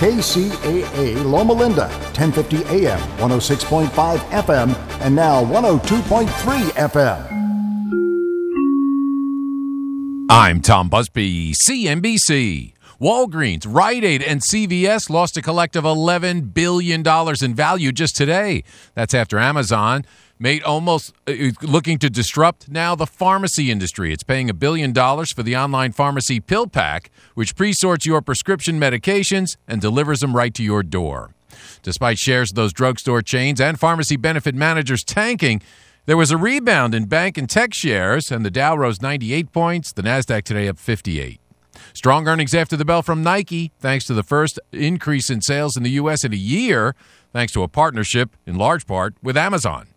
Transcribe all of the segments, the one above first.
KCAA Loma Linda, 1050 AM, 106.5 FM, and now 102.3 FM. I'm Tom Busby, CNBC. Walgreens, Rite Aid, and CVS lost a collective $11 billion in value just today. That's after Amazon made almost uh, looking to disrupt now the pharmacy industry. It's paying a billion dollars for the online pharmacy PillPack, which pre sorts your prescription medications and delivers them right to your door. Despite shares of those drugstore chains and pharmacy benefit managers tanking, there was a rebound in bank and tech shares, and the Dow rose 98 points, the NASDAQ today up 58. Strong earnings after the bell from Nike, thanks to the first increase in sales in the U.S. in a year, thanks to a partnership, in large part, with Amazon.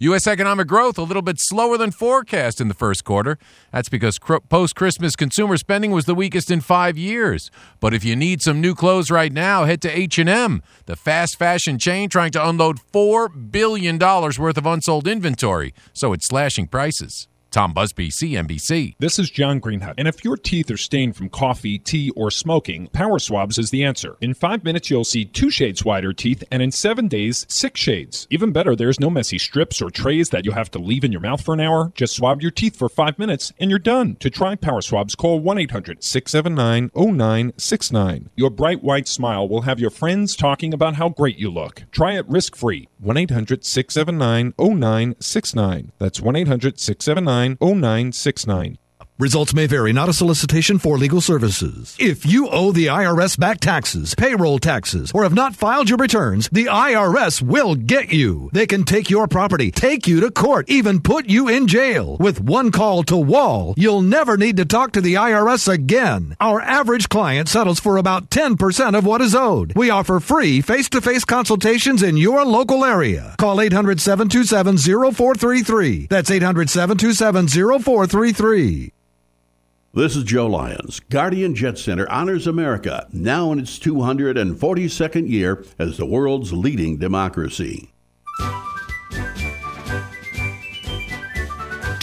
U.S. economic growth a little bit slower than forecast in the first quarter. That's because post Christmas consumer spending was the weakest in five years. But if you need some new clothes right now, head to H&M, the fast fashion chain trying to unload $4 billion worth of unsold inventory. So it's slashing prices. Tom Busby, CNBC. This is John Greenhut. And if your teeth are stained from coffee, tea, or smoking, Power Swabs is the answer. In five minutes, you'll see two shades whiter teeth, and in seven days, six shades. Even better, there's no messy strips or trays that you'll have to leave in your mouth for an hour. Just swab your teeth for five minutes, and you're done. To try Power Swabs, call 1 800 679 0969. Your bright white smile will have your friends talking about how great you look. Try it risk free. 1 800 679 0969. That's 1 800 679 0969. Results may vary, not a solicitation for legal services. If you owe the IRS back taxes, payroll taxes, or have not filed your returns, the IRS will get you. They can take your property, take you to court, even put you in jail. With one call to Wall, you'll never need to talk to the IRS again. Our average client settles for about 10% of what is owed. We offer free face to face consultations in your local area. Call 800 727 0433. That's 800 727 0433. This is Joe Lyons. Guardian Jet Center honors America now in its 242nd year as the world's leading democracy.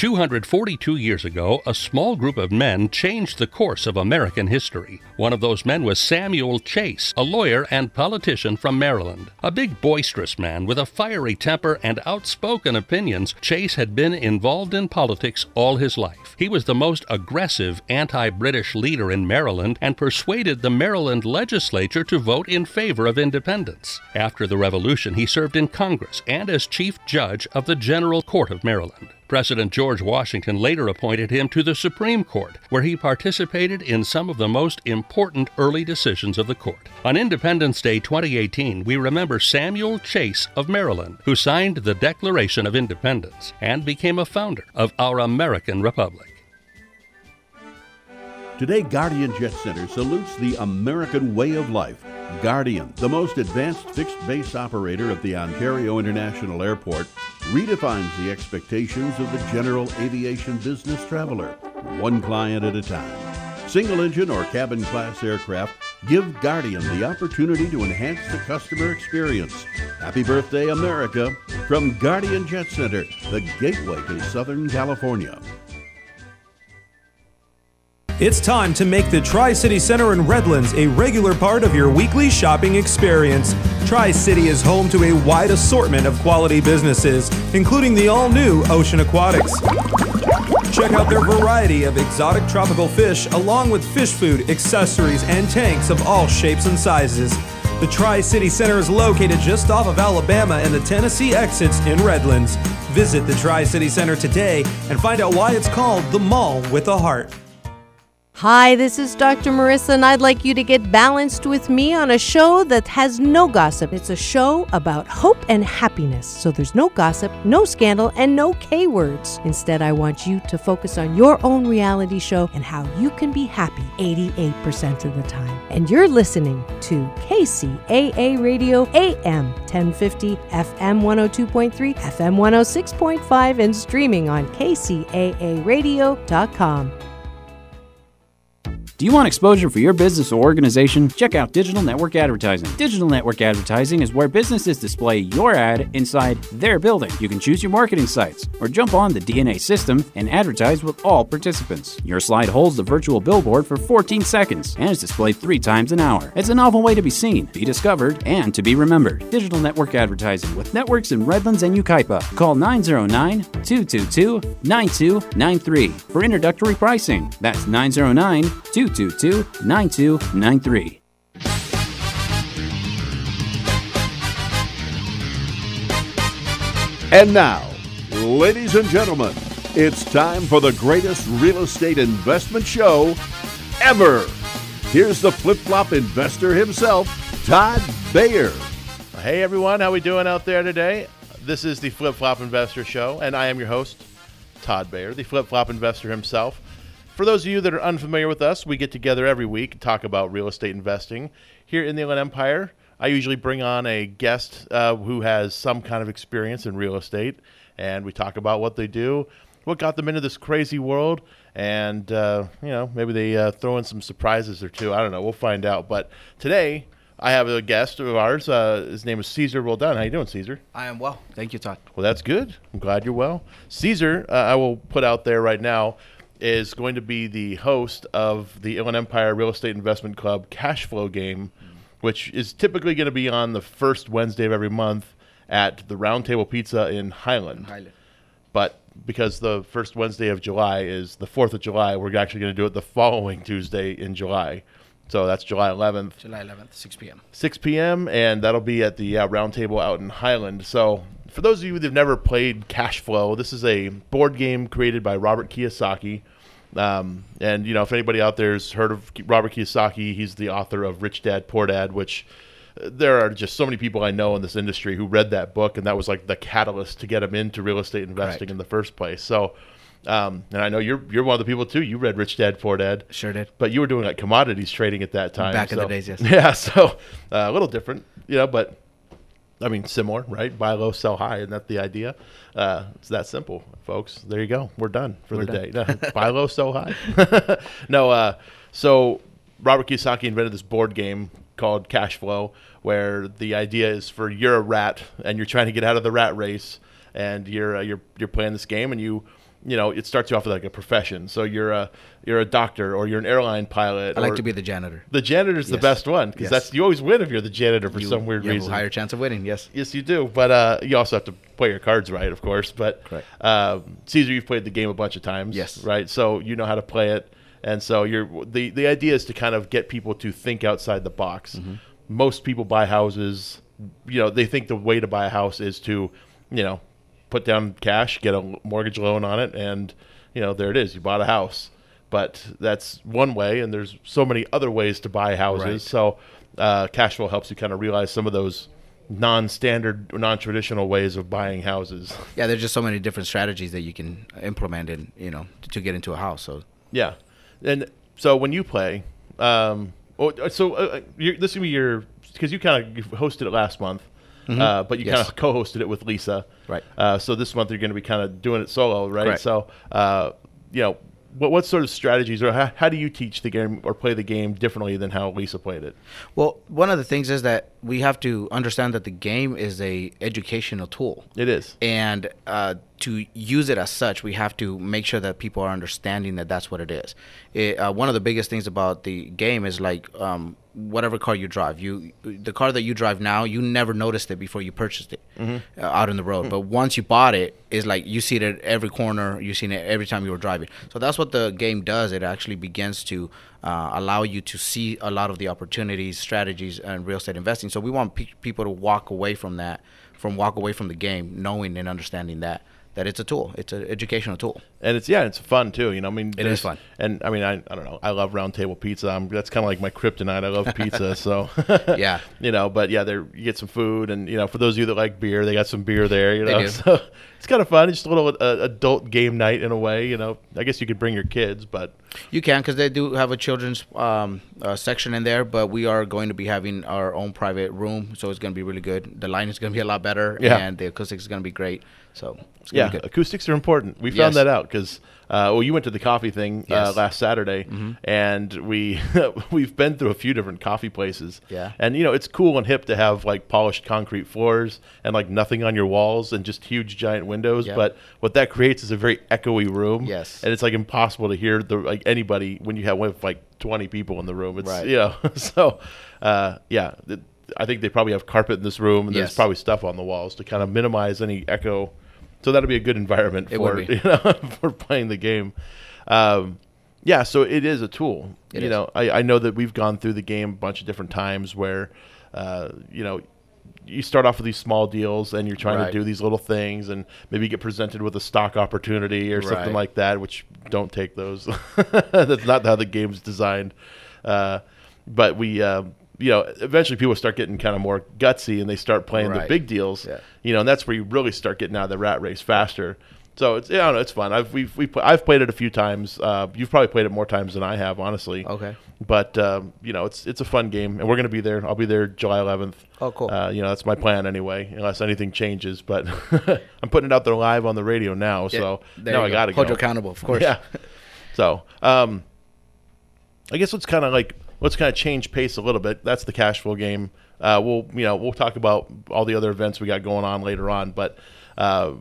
242 years ago, a small group of men changed the course of American history. One of those men was Samuel Chase, a lawyer and politician from Maryland. A big, boisterous man with a fiery temper and outspoken opinions, Chase had been involved in politics all his life. He was the most aggressive anti British leader in Maryland and persuaded the Maryland legislature to vote in favor of independence. After the Revolution, he served in Congress and as Chief Judge of the General Court of Maryland. President George Washington later appointed him to the Supreme Court, where he participated in some of the most important early decisions of the court. On Independence Day 2018, we remember Samuel Chase of Maryland, who signed the Declaration of Independence and became a founder of our American Republic. Today, Guardian Jet Center salutes the American way of life. Guardian, the most advanced fixed base operator of the Ontario International Airport, redefines the expectations of the general aviation business traveler, one client at a time. Single engine or cabin class aircraft give Guardian the opportunity to enhance the customer experience. Happy birthday, America, from Guardian Jet Center, the gateway to Southern California. It's time to make the Tri City Center in Redlands a regular part of your weekly shopping experience. Tri City is home to a wide assortment of quality businesses, including the all new Ocean Aquatics. Check out their variety of exotic tropical fish, along with fish food, accessories, and tanks of all shapes and sizes. The Tri City Center is located just off of Alabama and the Tennessee exits in Redlands. Visit the Tri City Center today and find out why it's called the Mall with a Heart. Hi, this is Dr. Marissa, and I'd like you to get balanced with me on a show that has no gossip. It's a show about hope and happiness. So there's no gossip, no scandal, and no K words. Instead, I want you to focus on your own reality show and how you can be happy 88% of the time. And you're listening to KCAA Radio AM 1050, FM 102.3, FM 106.5, and streaming on KCAAradio.com. Do you want exposure for your business or organization? Check out Digital Network Advertising. Digital Network Advertising is where businesses display your ad inside their building. You can choose your marketing sites or jump on the DNA system and advertise with all participants. Your slide holds the virtual billboard for 14 seconds and is displayed three times an hour. It's a novel way to be seen, be discovered, and to be remembered. Digital Network Advertising with networks in Redlands and Yucaipa. Call 909 222 9293 for introductory pricing. That's 909 222 9293. And now, ladies and gentlemen, it's time for the greatest real estate investment show ever. Here's the flip flop investor himself, Todd Bayer. Hey everyone, how we doing out there today? This is the Flip Flop Investor Show, and I am your host, Todd Bayer, the Flip Flop Investor himself. For those of you that are unfamiliar with us, we get together every week and talk about real estate investing here in the Inland Empire. I usually bring on a guest uh, who has some kind of experience in real estate, and we talk about what they do, what got them into this crazy world, and uh, you know maybe they uh, throw in some surprises or two. I don't know. We'll find out. But today I have a guest of ours. Uh, his name is Caesar Roldan. How you doing, Caesar? I am well. Thank you, Todd. Well, that's good. I'm glad you're well. Caesar, uh, I will put out there right now, is going to be the host of the Inland Empire Real Estate Investment Club cash flow game, which is typically going to be on the first Wednesday of every month at the Roundtable Pizza in Highland. Highland. But because the first Wednesday of July is the 4th of July, we're actually going to do it the following Tuesday in July. So that's July 11th. July 11th, 6 p.m. 6 p.m. and that'll be at the uh, round table out in Highland. So, for those of you that've never played Cash Flow, this is a board game created by Robert Kiyosaki. Um, and you know, if anybody out there's heard of Robert Kiyosaki, he's the author of Rich Dad Poor Dad, which uh, there are just so many people I know in this industry who read that book, and that was like the catalyst to get them into real estate investing Correct. in the first place. So. Um, and I know you're you're one of the people too. You read Rich Dad Poor Dad. Sure did. But you were doing like commodities trading at that time. Back in the days, yes. Yeah, so uh, a little different, you know, but I mean similar, right? Buy low, sell high, isn't that the idea? Uh, it's that simple, folks. There you go. We're done for We're the done. day. No, buy low, sell high. no, uh, so Robert Kiyosaki invented this board game called Cash Flow, where the idea is for you're a rat and you're trying to get out of the rat race, and you're uh, you're you're playing this game, and you you know it starts you off with like a profession. So you're a you're a doctor or you're an airline pilot. I like to be the janitor. the janitor's the Yes. best one because Yes. that's you always win if you're the janitor for You- some weird you have reason. a higher chance of winning, yes. Yes, you do. But uh, you also have to play your cards right, of course. But um, Caesar, you've played the game a bunch of times. Yes. Right. So you know how to play it, and so you're the the idea is to kind of get people to think outside the box. Mm-hmm. Most people buy houses. You know, they think the way to buy a house is to, you know, put down cash, get a mortgage loan on it, and you know there it is. You bought a house. But that's one way, and there's so many other ways to buy houses. Right. So uh, cash flow helps you kind of realize some of those non-standard, non-traditional ways of buying houses. Yeah, there's just so many different strategies that you can implement in, you know, to, get into a house. So Yeah, and so when you play, um, oh, so uh, you're, this is be your because you kind of hosted it last month. Mhm. uh, but you Yes. kind of co-hosted it with Lisa. Right. Uh, so this month you're going to be kind of doing it solo, right? Correct. So, uh, you know, what what sort of strategies or how, how do you teach the game or play the game differently than how Lisa played it? Well, one of the things is that we have to understand that the game is a educational tool. It is. and uh, to use it as such, we have to make sure that people are understanding that that's what it is. It, uh, one of the biggest things about the game is like um, whatever car you drive. You the car that you drive now, you never noticed it before you purchased it Mhm. uh, out on the road. But once you bought it, it's like you see it at every corner. You see it every time you were driving. So that's what the game does. It actually begins to uh, allow you to see a lot of the opportunities, strategies, and real estate investing. So we want pe- people to walk away from that, from walk away from the game, knowing and understanding that that it's a tool. It's an educational tool. And it's yeah, it's fun too. You know, I mean, It is fun. And I mean, I, I don't know. I love round table pizza. I'm, that's kind of like my kryptonite. I love pizza. so Yeah. you know. But yeah, there you get some food, and you know, for those of you that like beer, they got some beer there. You know, so it's kind of fun. It's just a little uh, adult game night in a way. You know, I guess you could bring your kids, but You can because they do have a children's um, uh, section in there, but we are going to be having our own private room, so it's going to be really good. The line is going to be a lot better, Yeah. and the acoustics is going to be great. So yeah, be good. acoustics are important. We Yes. found that out because uh, well, you went to the coffee thing uh, last Saturday, Mhm. and we we've been through a few different coffee places. Yeah. and you know it's cool and hip to have like polished concrete floors and like nothing on your walls and just huge giant windows. Yep. But what that creates is a very echoey room. Yes. and it's like impossible to hear the like anybody when you have with like twenty people in the room. It's Right. you know so uh, yeah. I think they probably have carpet in this room, and there's probably stuff on the walls to kind of minimize any echo. So that'll be a good environment It for you know for playing the game. Um, yeah, so it is a tool. It you is. know, I, I know that we've gone through the game a bunch of different times where, uh, you know, you start off with these small deals and you're trying Right. to do these little things and maybe get presented with a stock opportunity or something like that, which don't take those. That's not how the game's designed. Uh, but we, uh, you know, eventually people start getting kind of more gutsy and they start playing the big deals. Yeah. You know, and that's where you really start getting out of the rat race faster. So it's, yeah, I don't know, it's fun. I've we've, we I've played it a few times. Uh, you've probably played it more times than I have, honestly. Okay. But um, you know, it's it's a fun game, and we're going to be there. I'll be there July 11th. Oh, cool. Uh, you know, that's my plan anyway, unless anything changes. But I'm putting it out there live on the radio now, so now I got to Hold go. you accountable, of course. Yeah. So, um, I guess let's kind of like let's kind of change pace a little bit. That's the cash flow game. Uh, we'll you know we'll talk about all the other events we got going on later on, but uh,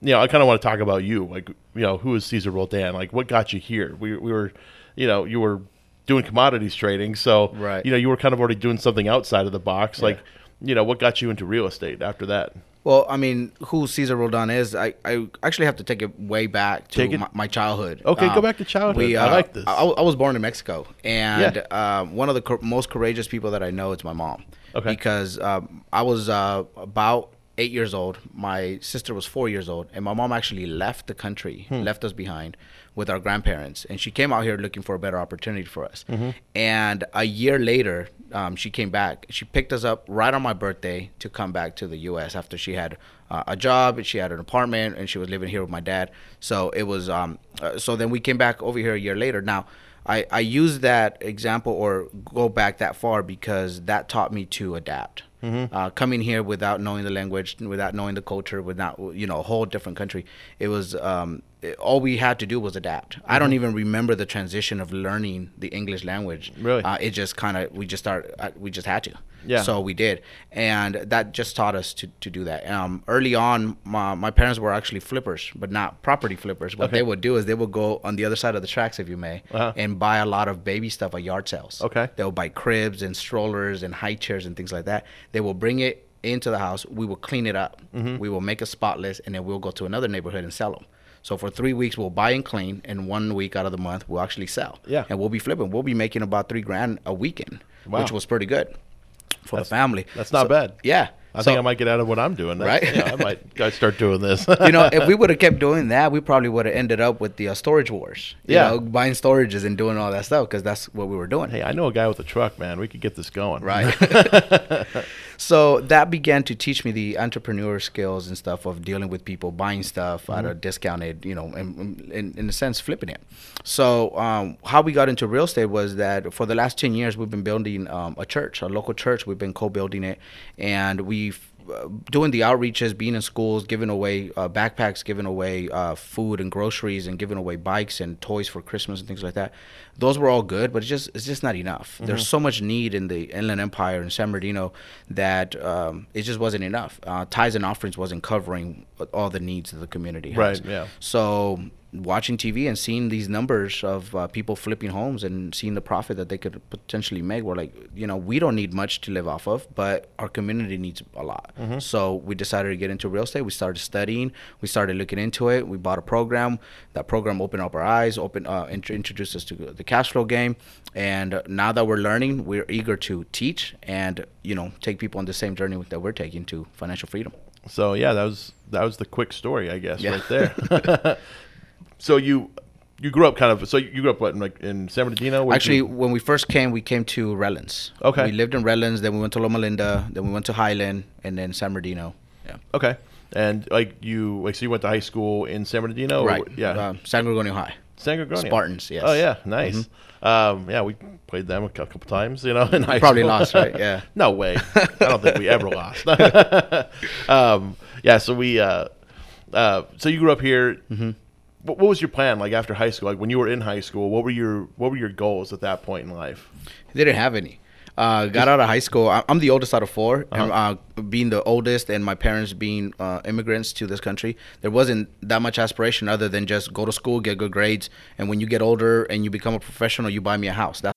you know I kind of want to talk about you. Like you know who is Caesar Roldan? Like what got you here? We we were you know you were doing commodities trading, so Right. you know you were kind of already doing something outside of the box. Yeah. Like you know what got you into real estate after that? Well, I mean, who Caesar Roldan is, I, I actually have to take it way back to my, my childhood. Okay, go back to childhood. I like this. I, I was born in Mexico, and uh, one of the cor- most courageous people that I know is my mom. Okay. Because um, I was uh, about eight years old. My sister was four years old, and my mom actually left the country, Hmm. left us behind with our grandparents, and she came out here looking for a better opportunity for us. Mhm. And a year later, um, she came back. She picked us up right on my birthday to come back to the U.S. after she had uh, a job, she had an apartment, and she was living here with my dad. So it was. Um, uh, so then we came back over here a year later. Now, I I use that example or go back that far because that taught me to adapt. Mhm. Uh, coming here without knowing the language, without knowing the culture, without you know a whole different country, it was um, all we had to do was adapt. I don't Mhm. even remember the transition of learning the English language. Really? uh, it just kind of we just start uh, we just had to. Yeah. So we did, and that just taught us to, to do that. Um, early on, my, my parents were actually flippers, but not property flippers. What Okay. they would do is they would go on the other side of the tracks, if you may, Uh-huh. and buy a lot of baby stuff at yard sales. Okay. They would buy cribs and strollers and high chairs and things like that. They will bring it into the house. We will clean it up. Mhm. We will make a spotless, and then we'll go to another neighborhood and sell them. So for three weeks we'll buy and clean, and one week out of the month we'll actually sell. Yeah. And we'll be flipping. We'll be making about three grand a weekend, Wow. which was pretty good for the family. That's not So- bad. Yeah. I So- think I might get out of what I'm doing. That's- Right? Yeah, I might start doing this. you know, if we would have kept doing that, we probably would have ended up with the uh, storage wars. You Yeah. know, buying storages and doing all that stuff because that's what we were doing. Hey, I know a guy with a truck, man. We could get this going. Right. so that began to teach me the entrepreneur skills and stuff of dealing with people, buying stuff at a Mhm. discounted, you know, and in, in a sense, flipping it. So um, how we got into real estate was that for the last 10 years, we've been building um, a church, a local church. We've been co-building it. And we've uh, doing the outreaches, being in schools, giving away uh, backpacks, giving away uh, food and groceries, and giving away bikes and toys for Christmas and things like that. Those were all good, but it's just it's just not enough. Mm-hmm. There's so much need in the Inland Empire and San Bernardino that um, it just wasn't enough. Uh, tithes and offerings wasn't covering all the needs that the community has. Right, yeah. So watching TV and seeing these numbers of uh, people flipping homes and seeing the profit that they could potentially make, we're like, you know, we don't need much to live off of, but our community needs a lot. Mhm. So we decided to get into real estate. We started studying. We started looking into it. We bought a program. That program opened up our eyes, opened, uh, int- introduced us to the cash flow game. And now that we're learning, we're eager to teach and you know take people on the same journey that we're taking to financial freedom. So yeah, that was that was the quick story, I guess, Yeah. right there. so you you grew up kind of so you grew up what in, like in San Bernardino? Actually, you- when we first came, we came to Redlands. Okay. We lived in Redlands, then we went to Loma Linda, then we went to Highland, and then San Bernardino. Yeah. okay, and like you like so you went to high school in San Bernardino, Right. what- yeah, Uh, San Gorgonio High. San Gorgonio Spartans, yes. Oh yeah, nice. Mhm. Um, yeah, we played them a couple times, you know. In high school. Probably school. lost, right? Yeah. no way. I don't think we ever lost. um, yeah, so we. Uh, uh, so you grew up here. Mm-hmm. What, was your plan like after high school? Like when you were in high school, what were your what were your goals at that point in life? Didn't have any. Uh, got out of high school. I- I'm the oldest out of 4 Uh-huh. uh, being the oldest, and my parents being uh, immigrants to this country, there wasn't that much aspiration other than just go to school, get good grades, and when you get older and you become a professional, you buy me a house. That's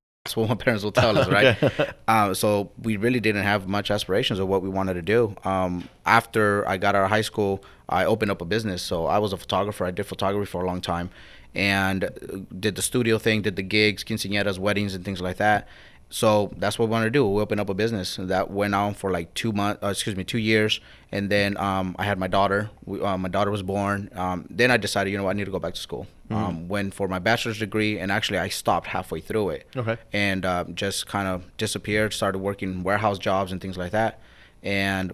That's what my parents will tell us, right? Uh, so we really didn't have much aspirations of what we wanted to do. Um, after I got out of high school, I opened up a business. So I was a photographer. I did photography for a long time, and uh, did the studio thing, did the gigs, quinceañeras, weddings, and things like that. So that's what we wanted to do. We opened up a business that went on for like two months, uh, excuse me, two years, and then um, I had my daughter. We, uh, my daughter was born. Um, then I decided, you know, I need to go back to school. Mhm. Um, went for my bachelor's degree, and actually I stopped halfway through it Okay. and uh, just kind of disappeared. Started working warehouse jobs and things like that. And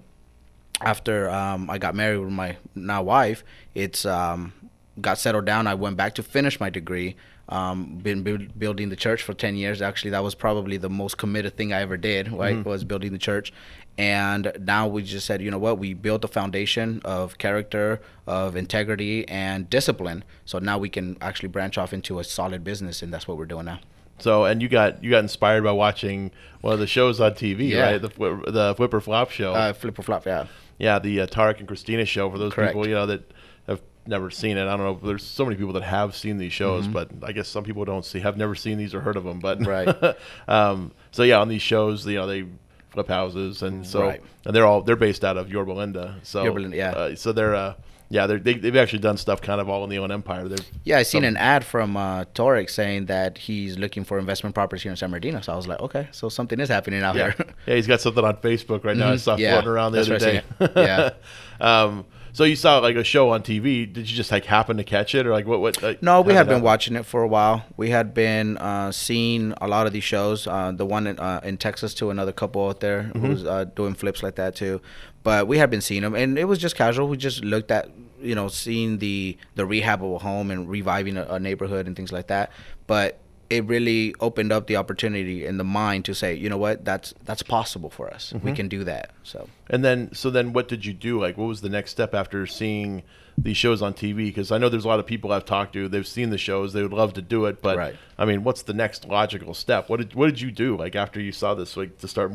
after um, I got married with my now wife, it's um, got settled down. I went back to finish my degree. Um, been build, building the church for ten years. Actually, that was probably the most committed thing I ever did. Right, Mhm. was building the church. And now we just said, you know what? We built a foundation of character, of integrity, and discipline. So now we can actually branch off into a solid business, and that's what we're doing now. So and you got you got inspired by watching one of the shows on TV, Yeah. right? The the Flip or Flop show. Uh, Flip or Flop, yeah. Yeah, the uh, Tarek and Christina show. For those Correct. people, you know that have never seen it. I don't know. There's so many people that have seen these shows, Mhm. but I guess some people don't see, have never seen these or heard of them. But Right. um, so yeah, on these shows, you know, they flip houses, and so Right. and they're all they're based out of Yorba Linda. So Yorba Linda, yeah. Uh, so they're uh, yeah, they're, they they've actually done stuff kind of all in the Inland Empire. They're Yeah, I seen some- an ad from uh, Tarek saying that he's looking for investment properties here in San Bernardino. So I was like, okay, so something is happening out yeah. here. yeah, he's got something on Facebook right now. I Mhm. saw Yeah, floating around the that's other day. I. Yeah. um, so you saw like a show on TV. Did you just like happen to catch it, or like what? What? Like, No, we had been watching it for a while. We had been uh, seeing a lot of these shows. Uh, the one in, uh, in Texas too, another couple out there Mhm. who's uh, doing flips like that too. But we had been seeing them, and it was just casual. We just looked at you know seeing the the rehab of a home and reviving a, a neighborhood and things like that. But it really opened up the opportunity in the mind to say, you know what, that's that's possible for us. We Mhm. can do that. So. And then, so then, what did you do? Like, what was the next step after seeing these shows on TV? Because I know there's a lot of people I've talked to. They've seen the shows. They would love to do it, but Right. I mean, what's the next logical step? What did What did you do? Like after you saw this, like to start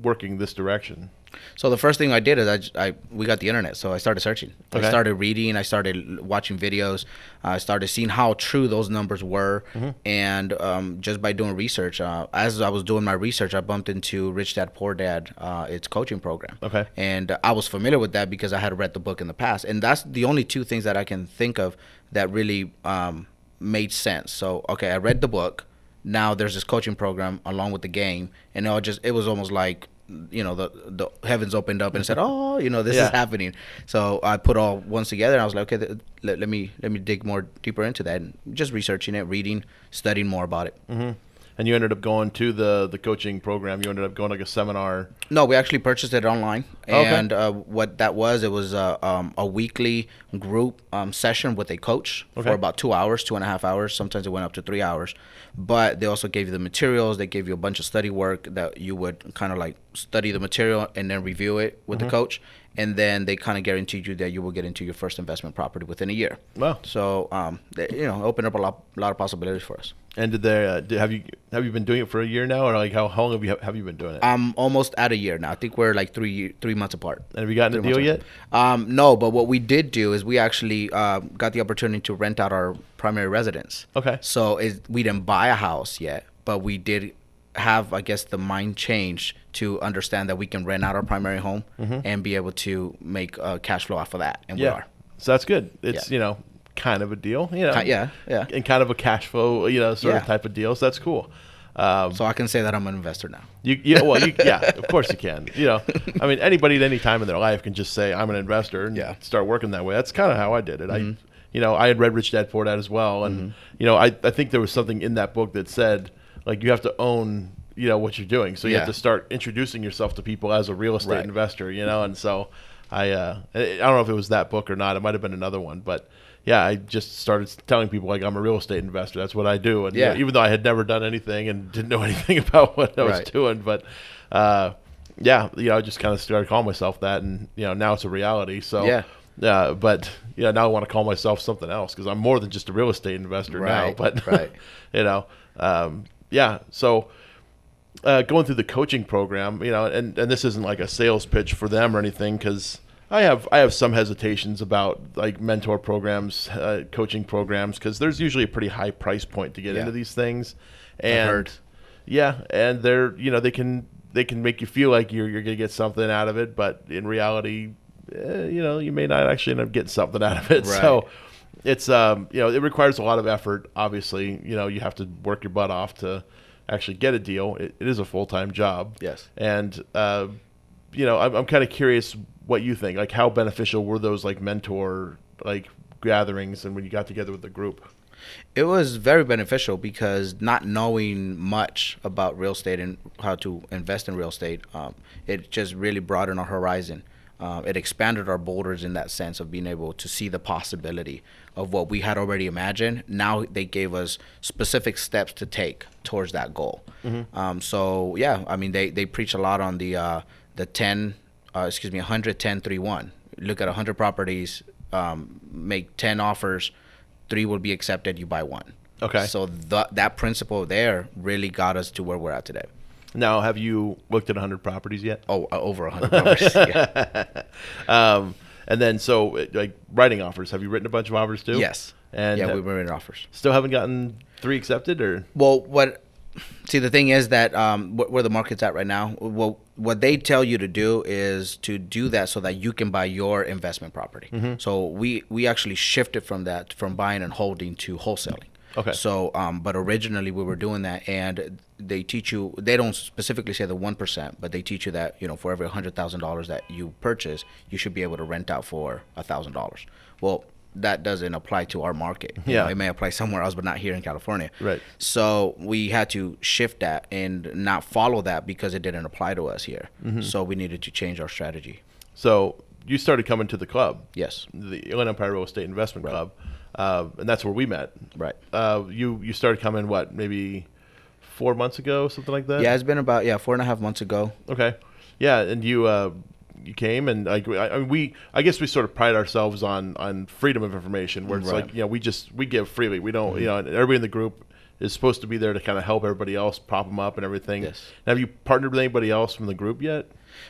working this direction? So the first thing I did is I we got the internet, so I started searching. Okay. I started reading. I started watching videos. I started seeing how true those numbers were, Mhm. and um, just by doing research, uh, as I was doing my research, I bumped into Rich Dad Poor Dad, uh, its coaching program. Okay. and I was familiar with that because I had read the book in the past, and that's the only two things that I can think of that really um, made sense. So okay, I read the book. Now there's this coaching program along with the game, and it just it was almost like you know the the heavens opened up and said, oh, you know this Yeah. is happening. So I put all ones together, and I was like, okay, th- let, let me let me dig more deeper into that, and just researching it, reading, studying more about it. hmm And you ended up going to the the coaching program. You ended up going like a seminar. No, we actually purchased it online, Okay. and uh, what that was, it was a, um, a weekly group um, session with a coach Okay. for about two hours, two and a half hours. Sometimes it went up to three hours, but they also gave you the materials. They gave you a bunch of study work that you would kind of like study the material and then review it with Mhm. the coach, and then they kind of guaranteed you that you will get into your first investment property within a year. Wow. So um, they, you know, opened up a lot, lot of possibilities for us. And did they uh, did, have you have you been doing it for a year now, or like how, how long have you have you been doing it? I'm almost at a year now. I think we're like three three months apart. And have you gotten a deal apart. Um, no, but what we did do is we actually uh, got the opportunity to rent out our primary residence. Okay. So is we didn't buy a house yet, but we did have, I guess, the mind change to understand that we can rent out our primary home Mhm. and be able to make uh, cash flow off of that, and we are. So that's good. It's Yeah. you know kind of a deal. You know. Yeah, yeah. And kind of a cash flow, you know, sort Yeah. of type of deal. So that's cool. Um, so I can say that I'm an investor now. You, yeah, well, you, yeah, of course you can. You know, I mean, anybody at any time in their life can just say I'm an investor and start working that way. That's kind of how I did it. Mhm. I, you know, I had read Rich Dad Poor Dad as well, and Mhm. you know, I, I think there was something in that book that said like you have to own, you know, what you're doing. So you have to start introducing yourself to people as a real estate Right. investor. You know, and so I, uh, I I don't know if it was that book or not. It might have been another one, but. Yeah, I just started telling people like I'm a real estate investor. That's what I do. And you know, Yeah. even though I had never done anything and didn't know anything about what I was Right. doing, but uh, yeah, you know, I just kind of started calling myself that, and you know, now it's a reality. So Yeah. uh, but you know, now I want to call myself something else because I'm more than just a real estate investor now. But right. you know, um, yeah. So uh, going through the coaching program, you know, and and this isn't like a sales pitch for them or anything because. I have I have some hesitations about like mentor programs, uh, coaching programs because there's usually a pretty high price point to get Yeah. into these things, and yeah, and they're you know they can they can make you feel like you're you're gonna get something out of it, but in reality, eh, you know you may not actually end up getting something out of it. Right. So it's um you know it requires a lot of effort. Obviously, you know you have to work your butt off to actually get a deal. It, it is a full time job. Yes. and uh, you know I'm I'm kind of curious what you think. Like how beneficial were those like mentor like gatherings and when you got together with the group? It was very beneficial because not knowing much about real estate and how to invest in real estate, um, it just really broadened our horizon. Uh, it expanded our borders in that sense of being able to see the possibility of what we had already imagined. Now they gave us specific steps to take towards that goal. Mhm. Um, so yeah, I mean they, they preach a lot on the uh, the ten, uh, excuse me, 100, 10, 3, 1. Look at 100 properties, um, make 10 offers, three will be accepted, you buy one. Okay. So th- that principle there really got us to where we're at today. Now, have you looked at 100 properties yet? Oh, uh, over 100 properties. yeah. um, and then, so like writing offers, have you written a bunch of offers too? Yes. And Yeah, uh, we've written offers. Still haven't gotten three accepted, or Well, what? See, the thing is that um, wh- where the market's at right now, well, what they tell you to do is to do that so that you can buy your investment property. Mhm. So we we actually shifted from that from buying and holding to wholesaling. Okay. So, um, but originally we were doing that, and they teach you. They don't specifically say the one percent, but they teach you that you know for every hundred thousand dollars that you purchase, you should be able to rent out for a thousand dollars. Well, that doesn't apply to our market. You Yeah. know, it may apply somewhere else, but not here in California. Right. So we had to shift that and not follow that because it didn't apply to us here. Mhm. So we needed to change our strategy. so you started coming to the club. Yes. the Inland Empire Real Estate Investment Club, uh, and that's where we met. Right. Uh, you you started coming what maybe four months ago, something like that. Yeah, it's been about yeah four and a half months ago. Okay. Yeah, and you uh, you came and like I, I mean, we I guess we sort of pride ourselves on on freedom of information where it's Right. like you know we just we give freely. We don't Mhm. you know everybody in the group is supposed to be there to kind of help everybody else prop them up and everything. Yes. Have you partnered with anybody else from the group yet?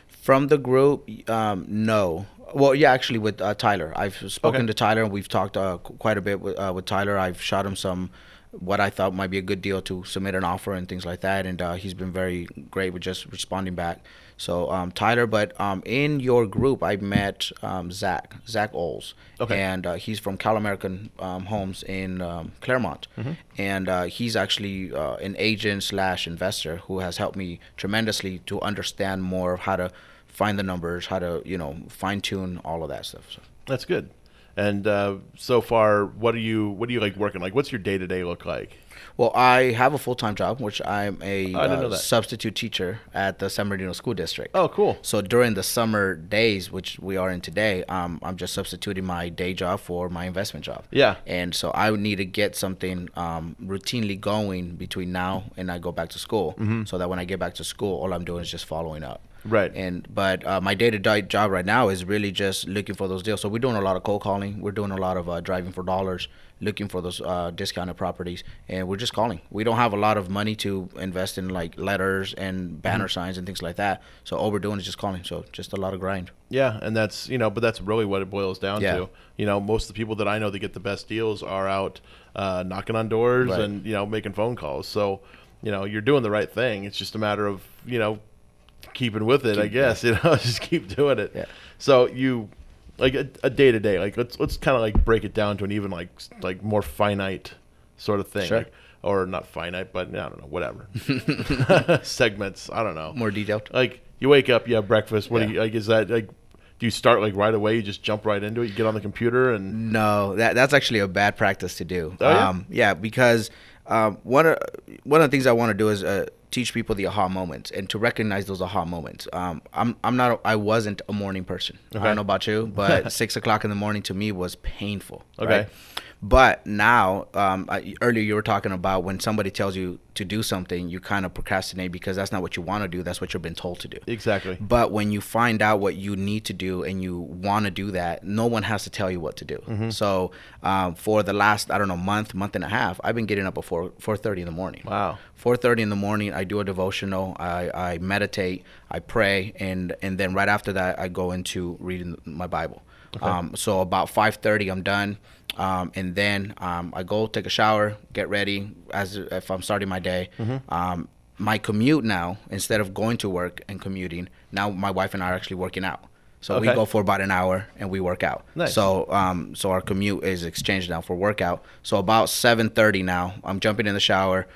From the group, um, no. Well, yeah, actually with uh, Tyler. I've spoken Okay. to Tyler and we've talked uh, quite a bit with, uh, with Tyler. I've shot him some what I thought might be a good deal to submit an offer and things like that, and uh, he's been very great with just responding back. So um, Tyler, but um, in your group, I met um, Zach, Zach Oles, Okay. and uh, he's from Cal American um, Homes in um, Claremont, Mhm. and uh, he's actually uh, an agent slash investor who has helped me tremendously to understand more of how to find the numbers, how to you know fine tune all of that stuff. So. That's good. And uh, so far, what are you what are you like working like? What's your day to day look like? Well, I have a full time job, which I'm a Oh, I didn't know uh, substitute teacher at the San Bernardino School District. Oh, cool. So during the summer days, which we are in today, um, I'm just substituting my day job for my investment job. Yeah. And so I would need to get something um, routinely going between now and I go back to school, Mhm. so that when I get back to school, all I'm doing is just following up. Right. And but uh, my day to day job right now is really just looking for those deals. So we're doing a lot of cold calling. We're doing a lot of uh, driving for dollars, looking for those uh, discounted properties, and we're just calling. We don't have a lot of money to invest in like letters and banner Mhm. signs and things like that. So all we're doing is just calling. So just a lot of grind. Yeah, and that's you know, but that's really what it boils down Yeah. to. You know, most of the people that I know that get the best deals are out uh, knocking on doors Right. and you know making phone calls. So, you know, you're doing the right thing. It's just a matter of you know keeping with it. I Keep- guess you know, just keep doing it. Yeah. So you like a day to day. Like let's let's kind of like break it down to an even like like more finite sort of thing. Sure. Like, or not finite, but I don't know, whatever segments. I don't know. More detailed. Like you wake up, you have breakfast. What do you like? Is that like? Do you start like right away? You just jump right into it. You get on the computer and No, that that's actually a bad practice to do. Oh, yeah? Um, yeah, because um, one of one of the things I want to do is uh, teach people the aha moments and to recognize those aha moments. Um, I'm I'm not I wasn't a morning person. I don't know about you, but six o'clock in the morning to me was painful. Okay. right? But now, um, I, earlier you were talking about when somebody tells you to do something, you kind of procrastinate because that's not what you want to do. That's what you've been told to do. exactly. But when you find out what you need to do and you want to do that, no one has to tell you what to do. Mhm. So um, for the last I don't know month, month and a half, I've been getting up at four four thirty in the morning. Wow. Four thirty in the morning, I do a devotional. I, I meditate. I pray, and and then right after that, I go into reading my Bible. Okay. Um, so about five thirty, I'm done, um, and then um, I go take a shower, get ready as if I'm starting my day. Mhm. Um, my commute now, instead of going to work and commuting, now my wife and I are actually working out. So we go for about an hour and we work out. Nice. So um, so our commute is exchanged now for workout. So about seven thirty now, I'm jumping in the shower,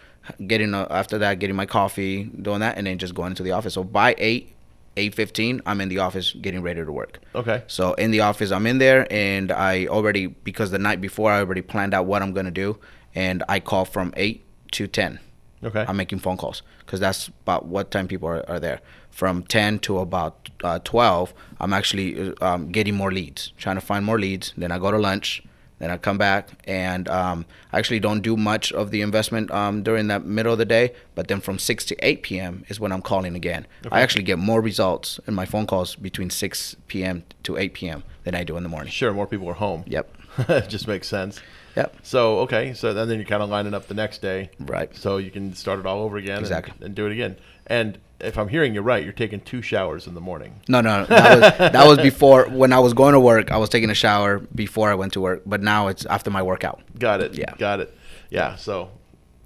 getting a, after that getting my coffee, doing that, and then just going into the office. So by eight, eight fifteen, I'm in the office getting ready to work. Okay. So in the office, I'm in there, and I already because the night before I already planned out what I'm gonna do, and I call from eight to ten. Okay. I'm making phone calls because that's about what time people are, are there. From 10 to about uh, 12, I'm actually uh, um, getting more leads, trying to find more leads. Then I go to lunch. Then I come back and um, I actually don't do much of the investment um, during that middle of the day. But then from 6 to 8 p.m. is when I'm calling again. Okay. I actually get more results in my phone calls between 6 p.m. to 8 p.m. than I do in the morning. Sure, more people are home. Yep. it just makes sense. Yep. So okay, so then you're kind of lining up the next day, right? So you can start it all over again, and- Exactly. and, do it again. And if I'm hearing you right, you're taking two showers in the morning. No, no, that was that was before when I was going to work. I was taking a shower before I went to work, but now it's after my workout. Got it. Yeah. Got it. Yeah. So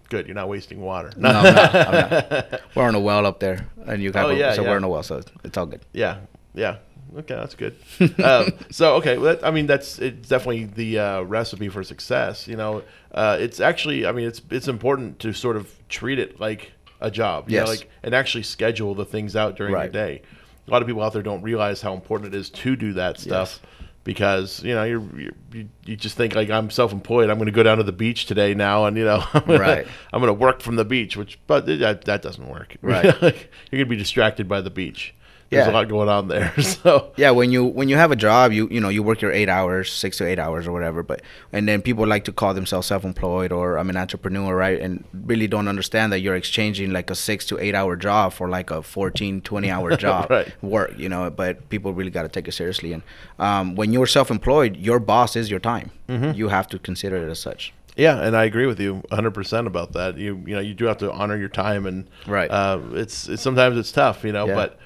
good. You're not wasting water. No, I'm not, I'm not. We're on a well up there, and you have Oh, a, yeah, so yeah. we're on a well, so it's all good. Yeah, yeah. Okay, that's good. um, so okay, well, that, I mean that's it's definitely the uh, recipe for success. You know, uh, it's actually I mean it's it's important to sort of treat it like a job. You know, like and actually schedule the things out during Right. your day. A lot of people out there don't realize how important it is to do that stuff. Because you know you're, you're you, you just think like I'm self-employed. I'm going to go down to the beach today now, and you know I'm gonna, Right. I'm going to work from the beach, which but uh, that that doesn't work. Right. Like, you're going to be distracted by the beach. There's a lot going on there. So Yeah, when you when you have a job, you you know you work your eight hours, six to eight hours or whatever. But and then people like to call themselves self-employed or I'm an entrepreneur, right? And really don't understand that you're exchanging like a six to eight hour job for like a 14, 20 hour job Right. work, you know. But people really got to take it seriously. And um, when you're self-employed, your boss is your time. Mhm. You have to consider it as such. Yeah, and I agree with you 100% about that. You you know, you do have to honor your time and Right. uh, it's, it's sometimes it's tough, you know, Yeah. but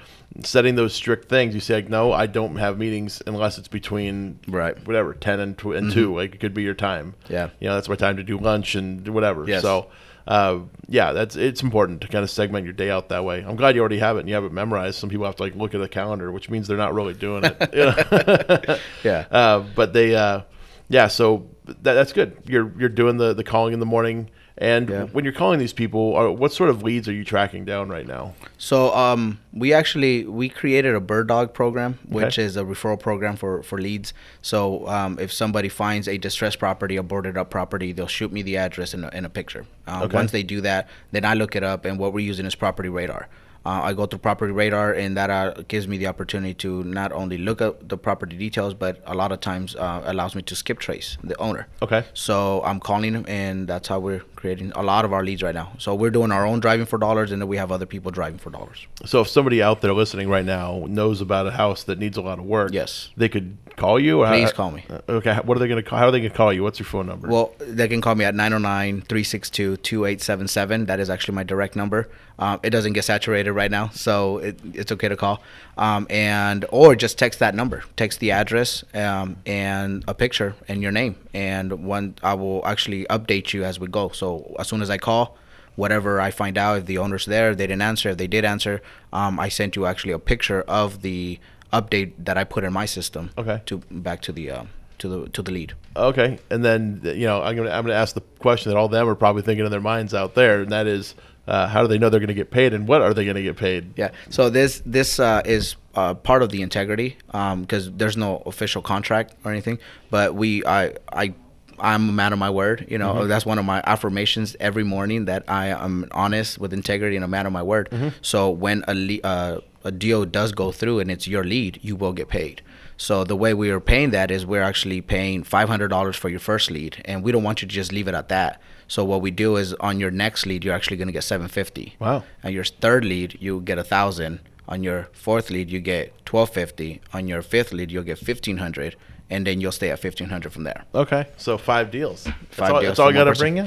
setting those strict things, you say like no, I don't have meetings unless it's between Right. whatever, 10 and tw- and Mhm. 2, like it could be your time. Yeah. You know, that's my time to do lunch and whatever. Yes. So uh, yeah, that's it's important to kind of segment your day out that way. I'm glad you already have it and you have it memorized. Some people have to like look at a calendar, which means they're not really doing it. Yeah. Uh, but they, uh, yeah. So that, that's good. You're you're doing the the calling in the morning, and when you're calling these people, what sort of leads are you tracking down right now? So um, we actually we created a bird dog program, which Okay. is a referral program for for leads. So um, if somebody finds a distressed property, a boarded up property, they'll shoot me the address and a, a picture. Uh, Okay. Once they do that, then I look it up, and what we're using is Property Radar. Uh, I go through Property Radar, and that uh, gives me the opportunity to not only look at the property details, but a lot of times uh, allows me to skip trace the owner. Okay. So I'm calling them, and that's how we're creating a lot of our leads right now. So we're doing our own driving for dollars, and then we have other people driving for dollars. So if somebody out there listening right now knows about a house that needs a lot of work, yes, they could call you. or Please how- call me. Uh, Okay. What are they going to call? How are they going to call you? What's your phone number? Well, they can call me at 909-362-2877. That is actually my direct number. Um, it doesn't get saturated right now, so it, it's okay to call. Um, and or just text that number. Text the address um, and a picture and your name. And one, I will actually update you as we go. So as soon as I call, whatever I find out, if the owner's there, if they didn't answer, if they did answer, um, I sent you actually a picture of the update that I put in my system. Okay. To back to the um, to the to the lead. Okay, and then you know I'm gonna I'm gonna ask the question that all them are probably thinking in their minds out there, and that is, uh, how do they know they're gonna get paid, and what are they gonna get paid? Yeah. So this this uh, is uh, part of the integrity because there's no official contract or anything, but we I I. I'm a man of my word, you know. Mhm. That's one of my affirmations every morning that I am honest with integrity and a man of my word. Mhm. So when a le- uh, a deal does go through and it's your lead, you will get paid. So the way we are paying that is we're actually paying five hundred dollars for your first lead, and we don't want you to just leave it at that. So what we do is on your next lead, you're actually going to get seven fifty. Wow. On your third lead, you get a thousand. On your fourth lead, you get twelve fifty. On your fifth lead, you'll get fifteen hundred, and then you'll stay at fifteen hundred from there. Okay, so five deals. That's Five all, deals that's all I got to bring you.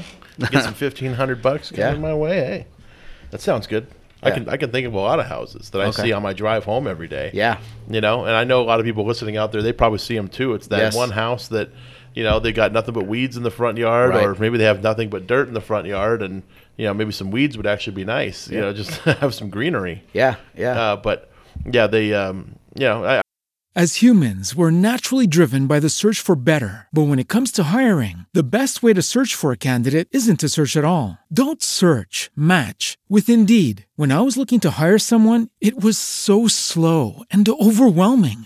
Get some fifteen hundred bucks Yeah. coming my way. Hey, that sounds good. I can I can think of a lot of houses that I Okay. see on my drive home every day. Yeah. you know, and I know a lot of people listening out there. They probably see them too. It's that Yes. one house that you know they got nothing but weeds in the front yard, Right. or maybe they have nothing but dirt in the front yard, and you know maybe some weeds would actually be nice. You know, just have some greenery. Yeah, yeah. Uh, but yeah, they um, you know I, As humans, we're naturally driven by the search for better. But when it comes to hiring, the best way to search for a candidate isn't to search at all. Don't search, match with Indeed. When I was looking to hire someone, it was so slow and overwhelming.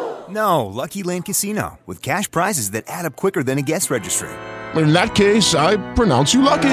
No, Lucky Land Casino, with cash prizes that add up quicker than a guest registry. In that case, I pronounce you lucky.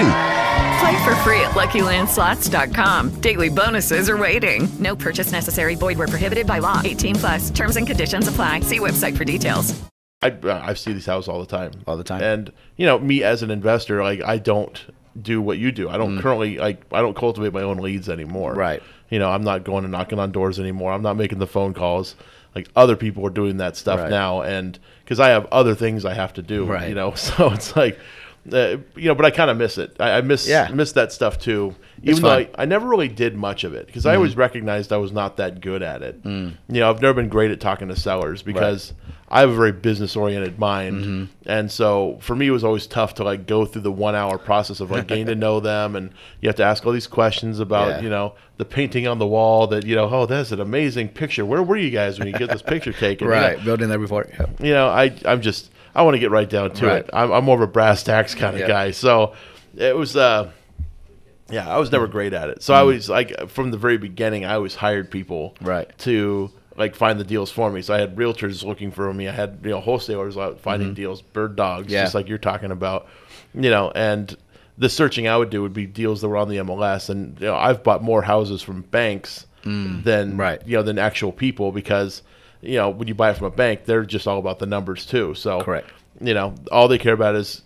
Play for free at LuckyLandSlots.com. Daily bonuses are waiting. No purchase necessary. Void where prohibited by law. 18 plus. Terms and conditions apply. See website for details. I uh, I see these houses all the time, all the time. And you know, me as an investor, like I don't do what you do. I don't Mm. currently like I don't cultivate my own leads anymore. Right. You know, I'm not going and knocking on doors anymore. I'm not making the phone calls. Like other people are doing that stuff Right. now, and because I have other things I have to do. Right. You know, so it's like Uh, you know, but I kind of miss it. I, I miss Yeah. miss that stuff too. Even though I. I never really did much of it because I Mhm. always recognized I was not that good at it. Mm. You know, I've never been great at talking to sellers because I have a very business oriented mind, Mm-hmm. and so for me it was always tough to like go through the one hour process of like getting to know them, and you have to ask all these questions about Yeah. you know the painting on the wall that you know oh that's an amazing picture. Where were you guys when you get this picture taken? You know, right, building that report. Yeah. you know, I I'm just I want to get right down to Right. it. I'm, I'm more of a brass tacks kind of guy. So it was uh yeah, I was never great at it. So I Mm. was like from the very beginning I always hired people Right. to like find the deals for me. So I had realtors looking for me. I had, you know, wholesalers out finding Mhm. deals, bird dogs, Yeah. just like you're talking about. You know, and the searching I would do would be deals that were on the MLS and you know, I've bought more houses from banks Mm. than right. you know than actual people because you know when you buy it from a bank they're just all about the numbers too so Correct. you know all they care about is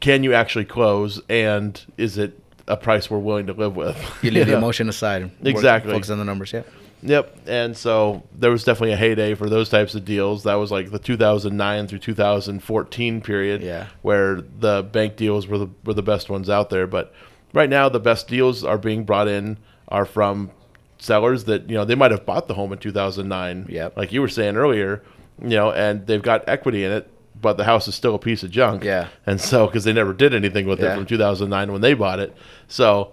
can you actually close and is it a price we're willing to live with You leave the know? emotion aside. and work- exactly Focus on the numbers. Yeah. Yep. And so there was definitely a heyday for those types of deals. That was like the 2009 through 2014 period Yeah. where the bank deals were the, were the best ones out there. But right now, the best deals are being brought in are from sellers that, you know, they might have bought the home in 2009. Yep. Like you were saying earlier, you know, and they've got equity in it, but the house is still a piece of junk. Yeah. And so, because they never did anything with it from 2009 when they bought it. So,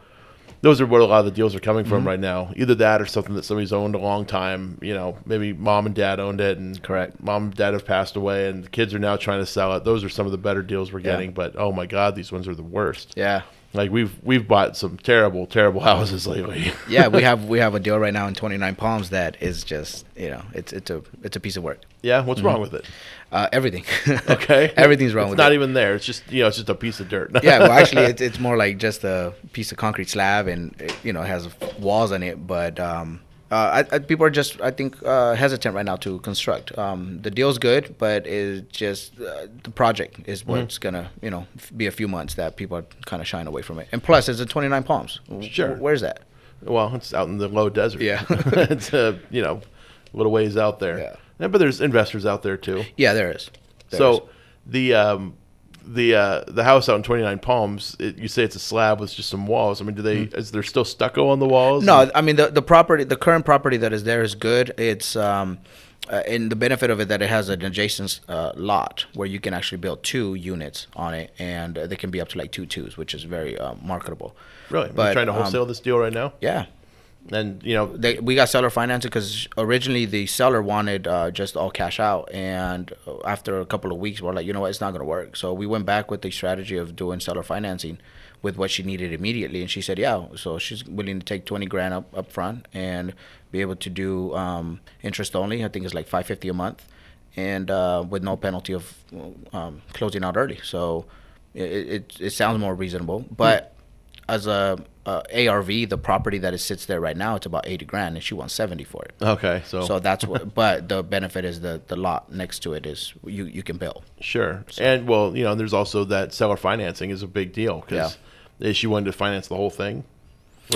those are where a lot of the deals are coming from Mhm. right now. Either that or something that somebody's owned a long time. You know, maybe mom and dad owned it, and correct. Mom and dad have passed away, and the kids are now trying to sell it. Those are some of the better deals we're Yeah. getting. But oh my god, these ones are the worst. Yeah. Like we've we've bought some terrible, terrible houses lately. yeah, we have we have a deal right now in 29 Palms that is just you know it's it's a it's a piece of work. Yeah, what's Mhm. wrong with it? Uh, everything. Okay, everything's wrong it's with not it. Not even there. It's just you know, it's just a piece of dirt. yeah, well, actually, it's, it's more like just a piece of concrete slab, and it, you know, it has walls on it. But um, I, I, people are just, I think, uh, hesitant right now to construct. Um, the deal's good, but it's just uh, the project is Mm-hmm. what's gonna, you know, f- be a few months that people are kind of shying away from it. And plus, it's a 29 Palms. W- Sure. Where's that? Well, it's out in the low desert. Yeah. it's uh, you know, a little ways out there. Yeah. But there's investors out there too. Yeah, there is. There so is. the um, the uh, the house out in 29 Palms, it, you say it's a slab with just some walls. I mean, do they is there still stucco on the walls? No, I mean the the property, the current property that is there is good. It's um, uh, and the benefit of it that it has an adjacent uh, lot where you can actually build two units on it, and they can be up to like two twos, which is very uh, marketable. Really? Are you trying to um, wholesale this deal right now? Yeah. And you know, they, we got seller financing because originally the seller wanted uh, just all cash out, and uh, after a couple of weeks, we're like, you know what, it's not going to work. So we went back with the strategy of doing seller financing with what she needed immediately, and she said, yeah. So she's willing to take twenty grand up up front and be able to do um, interest only. I think it's like five fifty a month, and uh, with no penalty of um, closing out early. So it, it it sounds more reasonable, but as a, a ARV, the property that it sits there right now, it's about eighty grand, and she wants seventy for it. Okay, so- so that's what. But the benefit is the the lot next to it is you you can build. Sure. And well, you know, there's also that seller financing is a big deal because is she wanted to finance the whole thing,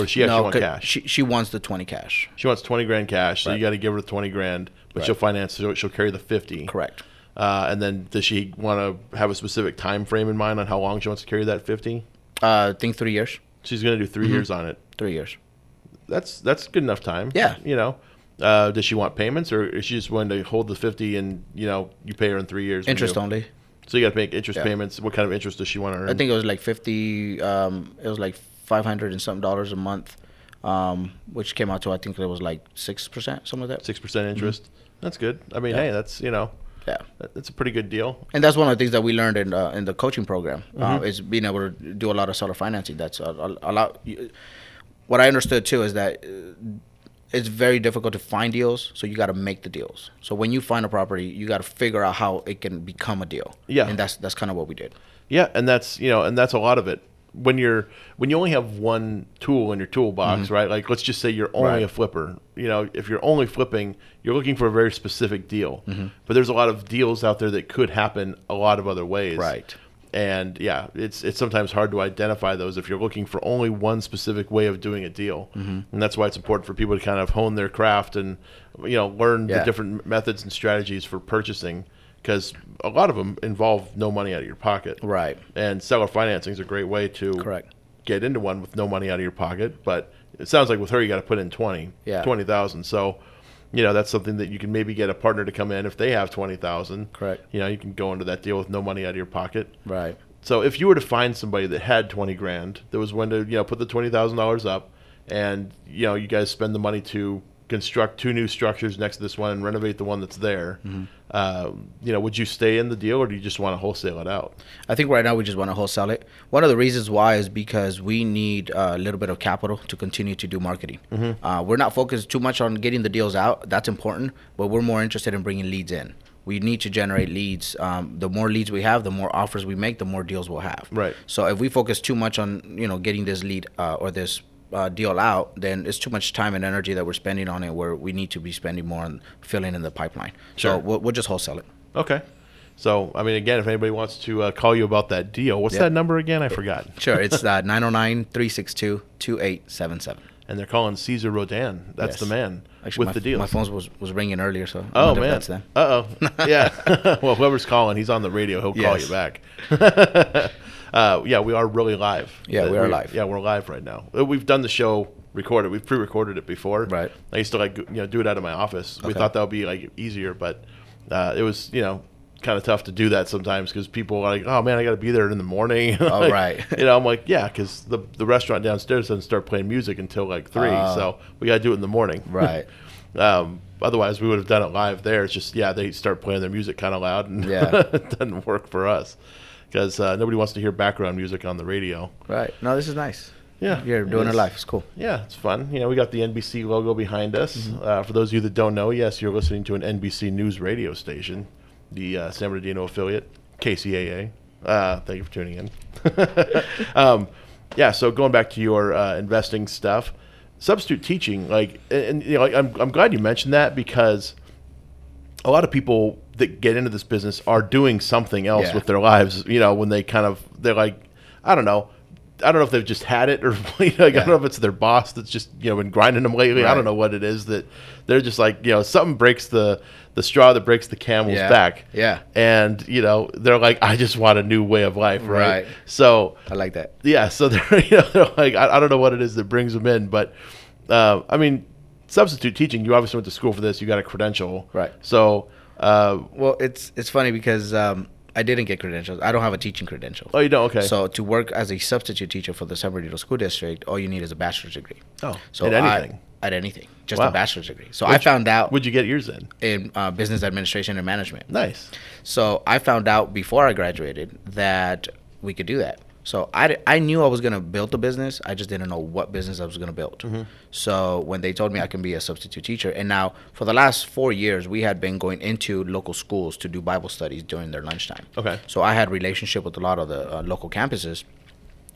or she actually No, want cash? She she wants the twenty cash. She wants twenty grand cash, so Right. you got to give her the twenty grand, but Right. she'll finance. She'll, she'll carry the fifty. Correct. Uh, and then does she want to have a specific time frame in mind on how long she wants to carry that fifty? Uh, I think three years. She's going to do 3 Mhm. years on it. Three years. That's that's good enough time. Yeah. You know, uh, does she want payments or is she just willing to hold the fifty and you know you pay her in three years? Interest only. So you got to make interest Yeah. payments. What kind of interest does she want to earn? I think it was like fifty. Um, it was like five hundred and something dollars a month, um, which came out to I think it was like six percent, something like that. six percent interest. That's good. I mean, Yeah. hey, that's you know, yeah, that's a pretty good deal. And that's one of the things that we learned in uh, in the coaching program uh, Mhm. is being able to do a lot of seller financing. That's a, a, a lot. What I understood too is that uh, it's very difficult to find deals, so you got to make the deals. So when you find a property, you got to figure out how it can become a deal. Yeah. and that's that's kind of what we did. Yeah, and that's you know, and that's a lot of it. When you're when you only have one tool in your toolbox, Mhm. right? Like let's just say you're only Right. a flipper. You know, if you're only flipping, you're looking for a very specific deal. Mhm. But there's a lot of deals out there that could happen a lot of other ways. Right. And yeah, it's it's sometimes hard to identify those if you're looking for only one specific way of doing a deal. Mhm. And that's why it's important for people to kind of hone their craft and you know learn the different methods and strategies for purchasing because a lot of them involve no money out of your pocket. Right. And seller financing is a great way to Correct. get into one with no money out of your pocket. But it sounds like with her, you got to put in twenty. Yeah. Twenty thousand. So. You know that's something that you can maybe get a partner to come in if they have twenty thousand. Correct. You know you can go into that deal with no money out of your pocket. Right. So if you were to find somebody that had twenty grand, that was when to you know put the twenty thousand dollars up, and you know you guys spend the money to construct two new structures next to this one and renovate the one that's there. Mhm. Uh, you know, would you stay in the deal or do you just want to wholesale it out? I think right now we just want to wholesale it. One of the reasons why is because we need a little bit of capital to continue to do marketing. Mhm. Uh, we're not focused too much on getting the deals out. That's important, but we're more interested in bringing leads in. We need to generate leads. Um, the more leads we have, the more offers we make, the more deals we'll have. Right. So if we focus too much on you know getting this lead uh, or this uh, deal out, then it's too much time and energy that we're spending on it. Where we need to be spending more on filling in the pipeline. Sure. So we'll, we'll just wholesale it. Okay. So I mean, again, if anybody wants to uh, call you about that deal, what's Yeah. that number again? I forgot. Sure, it's uh, 909-362-2877. And they're calling Caesar Rodan. That's Yes. the man Actually, with my, the deal. My phone was, was ringing earlier, so Oh man. that's them. Uh oh. Yeah. well, whoever's calling, he's on the radio. He'll call Yes. you back. Uh, yeah, we are really live. Yeah, Uh, we are live. Yeah, we're live right now. Uh, We've done the show recorded. We've pre-recorded it before. Right. I used to like you know do it out of my office. We thought that would be like easier, but uh, it was you know kind of tough to do that sometimes because people are like, oh man, I got to be there in the morning. Oh, Like, right. you know, I'm like, yeah, because the the restaurant downstairs doesn't start playing music until like three, Oh. so we got to do it in the morning. Right. Um, otherwise, we would have done it live there. It's just yeah, they start playing their music kind of loud, and Yeah. it doesn't work for us because uh, nobody wants to hear background music on the radio. Right. No, this is nice. Yeah, You're doing it live. It's cool. Yeah, it's fun. You know, we got the NBC logo behind us. Mm-hmm. Uh, for those of you that don't know, yes, you're listening to an NBC News radio station, the uh, San Bernardino affiliate, KCAA. Uh, thank you for tuning in. um, yeah, so going back to your uh, investing stuff, substitute teaching, like, and, and you know, like, I'm I'm glad you mentioned that because a lot of people that get into this business are doing something else Yeah. with their lives. You know, when they kind of they're like, I don't know. I don't know if they've just had it or like, I don't know if it's their boss that's just you know been grinding them lately. I don't know what it is that they're just like you know something breaks the the straw that breaks the camel's Yeah. back. Yeah. and you know they're like I just want a new way of life, right? Right. So I like that. yeah, so they're you know they're like I, I don't know what it is that brings them in, but uh, I mean substitute teaching. You obviously went to school for this. You got a credential, Right. So uh, Well, it's it's funny because um, I didn't get credentials. I don't have a teaching credential. Oh, you don't? Okay. So to work as a substitute teacher for the San Bernardino School District, all you need is a bachelor's degree. Oh, so at I- anything? at anything, just Wow. a bachelor's degree. So Where'd I you- found out. Would you get yours in? In uh, business administration and management. Nice. So I found out before I graduated that we could do that. So I, I knew I was going to build a business. I just didn't know what business I was going to build. Mm-hmm. So when they told me I can be a substitute teacher, and now for the last four years, we had been going into local schools to do Bible studies during their lunchtime. Okay. So I had relationship with a lot of the uh, local campuses.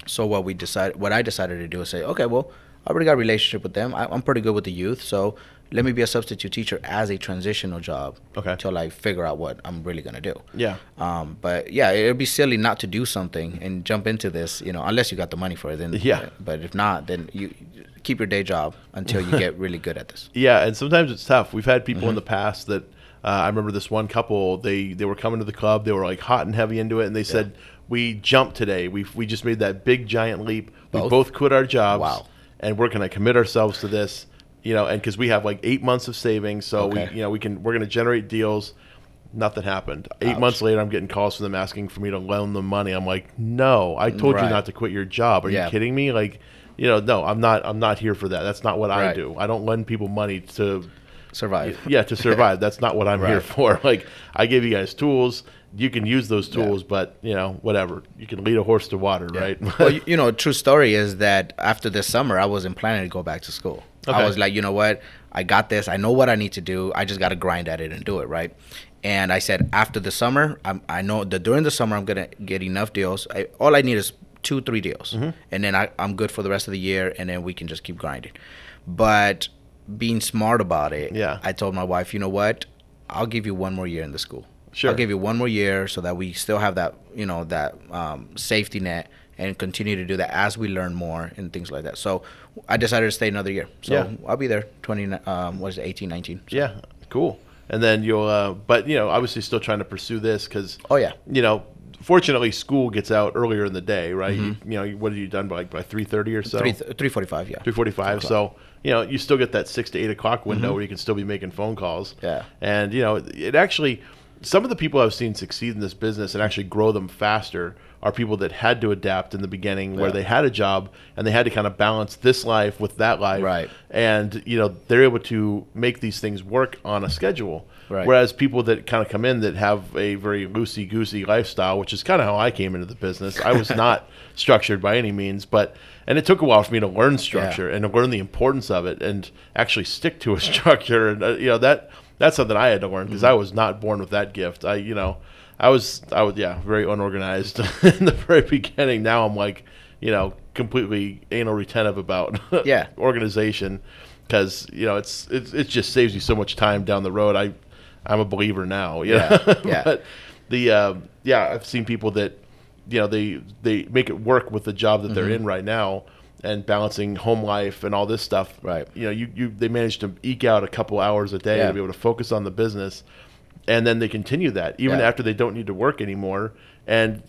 So what we decided, what I decided to do is say, okay, well, I already got a relationship with them. I, I'm pretty good with the youth, so let me be a substitute teacher as a transitional job. Okay. Till I figure out what I'm really gonna do. Yeah. Um, but yeah, it'd be silly not to do something and jump into this, you know, unless you got the money for it. Then Yeah. But if not, then you keep your day job until you get really good at this. Yeah, and sometimes it's tough. We've had people in Mhm. the past that uh, I remember this one couple. They they were coming to the club. They were like hot and heavy into it, and they said, "We jumped today. We we just made that big giant leap. We Both? both quit our jobs. Wow. And we're going to commit ourselves to this. You know, and because we have like eight months of savings, so Okay. we you know we can we're going to generate deals." Nothing happened. Eight Ouch. months later, I'm getting calls from them asking for me to loan them money. I'm like, no, I told you not to quit your job. Are Yeah. you kidding me? Like, you know, no, I'm not. I'm not here for that. That's not what I do. I don't lend people money to Survive. yeah, to survive. That's not what I'm here for. Like, I gave you guys tools. You can use those tools, but you know, whatever. You can lead a horse to water, right? well, you, you know, true story is that after this summer, I wasn't planning to go back to school. Okay. I was like, you know what? I got this. I know what I need to do. I just got to grind at it and do it, right? And I said, after the summer, I'm, I know that during the summer, I'm going to get enough deals. I, all I need is two, three deals. Mm-hmm. And then I, I'm good for the rest of the year, and then we can just keep grinding. But being smart about it, Yeah. I told my wife, you know what? I'll give you one more year in the school. Sure. I'll give you one more year so that we still have that, you know, that um, safety net and continue to do that as we learn more and things like that. So I decided to stay another year. So Yeah. I'll be there 20, um, what is it, 18, 19. So. yeah, cool. and then you'll. Uh, but you know, obviously, still trying to pursue this because. Oh, yeah. You know, fortunately, school gets out earlier in the day, right? Mhm. You, you know, what have you done by like by three thirty or so? Three three forty five. Yeah. Three forty-five. So you know, you still get that six to eight o'clock window Mhm. where you can still be making phone calls. Yeah. And you know, it actually, some of the people I've seen succeed in this business and actually grow them faster are people that had to adapt in the beginning, where they had a job and they had to kind of balance this life with that life. Right. And you know, they're able to make these things work on a schedule. Right. Whereas people that kind of come in that have a very loosey goosey lifestyle, which is kind of how I came into the business. I was not structured by any means, but and it took a while for me to learn structure and to learn the importance of it and actually stick to a structure. And uh, you know that that's something I had to learn because I was not born with that gift. I you know I was I was yeah very unorganized in the very beginning. Now I'm like you know completely anal retentive about Yeah. organization because you know it's, it's it just saves you so much time down the road. I I'm a believer now. Yeah, yeah. but the um, yeah I've seen people that you know they they make it work with the job that they're Mhm. in right now and balancing home life and all this stuff. Right. You know you you they manage to eke out a couple hours a day Yeah. to be able to focus on the business and then they continue that even Yeah. after they don't need to work anymore and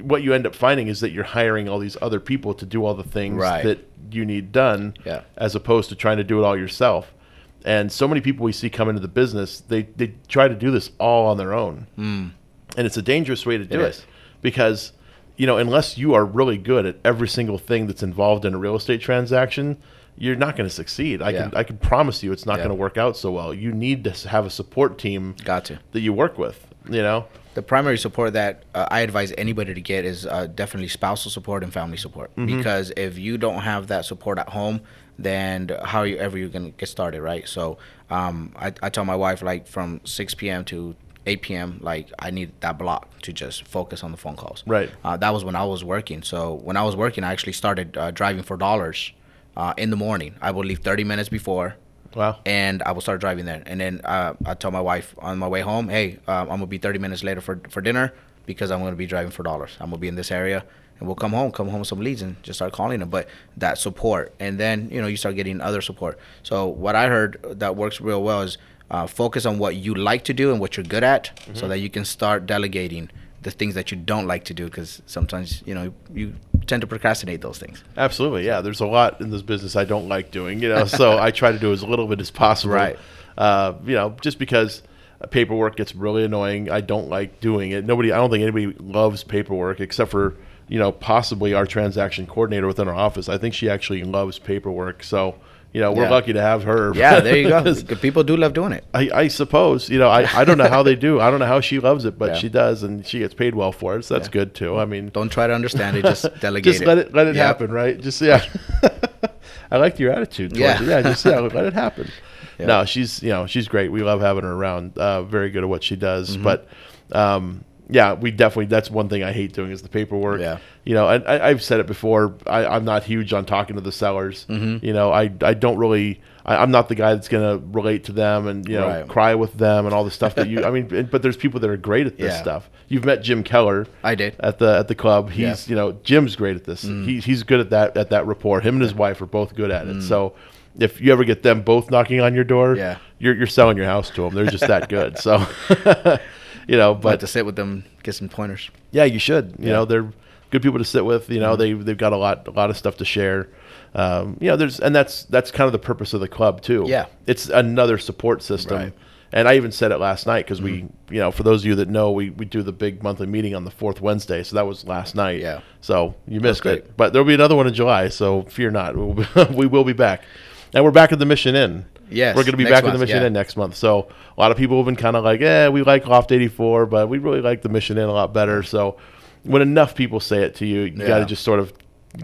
what you end up finding is that you're hiring all these other people to do all the things Right. that you need done Yeah. as opposed to trying to do it all yourself and so many people we see come into the business they they try to do this all on their own Mm. and it's a dangerous way to do It it, because you know unless you are really good at every single thing that's involved in a real estate transaction you're not going to succeed i can i can promise you it's not Yeah. going to work out so well you need to have a support team Got to. that you work with you know The primary support that uh, I advise anybody to get is uh, definitely spousal support and family support. Mhm. Because if you don't have that support at home, then how are you ever you gonna get started, right? So um, I, I tell my wife like from 6 p.m. to 8 p.m. like I need that block to just focus on the phone calls. Right. Uh, that was when I was working. So when I was working, I actually started uh, driving for dollars uh, in the morning. I would leave 30 minutes before. Wow. And I will start driving there. And then uh, I tell my wife on my way home, hey, um, I'm going to be 30 minutes later for, for dinner because I'm going to be driving for dollars. I'm going to be in this area. And we'll come home, come home with some leads and just start calling them. But that support. And then, you know, you start getting other support. So what I heard that works real well is uh, focus on what you like to do and what you're good at so Mhm. that you can start delegating the things that you don't like to do because sometimes, you know, you tend to procrastinate those things. Absolutely, yeah. There's a lot in this business I don't like doing, you know. so I try to do as little of it as possible. Right. Uh, you know, just because paperwork gets really annoying, I don't like doing it. Nobody, I don't think anybody loves paperwork except for you know possibly our transaction coordinator within our office. I think she actually loves paperwork. So you know, we're Yeah. lucky to have her. Yeah, there you go. People do love doing it. I, I suppose you know I, I don't know how they do I don't know how she loves it but Yeah. she does and she gets paid well for it so that's Yeah. good too I mean Don't try to understand it, just delegate just it. let it let it Yep. happen right just yeah I liked your attitude towards Yeah. it. yeah just yeah let it happen no she's you know she's great we love having her around uh, very good at what she does Mhm. but um, yeah we definitely that's one thing I hate doing is the paperwork Yeah. you know and I, I've said it before I, I'm not huge on talking to the sellers Mhm. you know I I don't really I, I'm not the guy that's gonna relate to them and you know Right. cry with them and all the stuff that you I mean but there's people that are great at this Yeah. stuff you've met Jim Keller I did. at the at the club he's Yeah. you know Jim's great at this Mm. he, he's good at that at that rapport him and his wife are both good at it Mm. so if you ever get them both knocking on your door Yeah. you're, you're selling your house to them they're just that good so you know But but to sit with them, get some pointers. yeah, you should. You Yeah. know, they're good people to sit with. You know, Mhm. they they've got a lot a lot of stuff to share. Um, you know, there's and that's that's kind of the purpose of the club too. Yeah. it's another support system. Right. And I even said it last night because Mhm. we, you know, for those of you that know, we, we do the big monthly meeting on the fourth Wednesday. So that was last night. Yeah. So you missed it, but there'll be another one in July. So fear not, we'll be, we will be back. And we're back at the Mission Inn. Yes, we're going to be back at the Mission yeah. Inn next month. So a lot of people have been kind of like, "Eh, we like Loft 84, but we really like the Mission Inn a lot better." So when enough people say it to you, you got to just sort of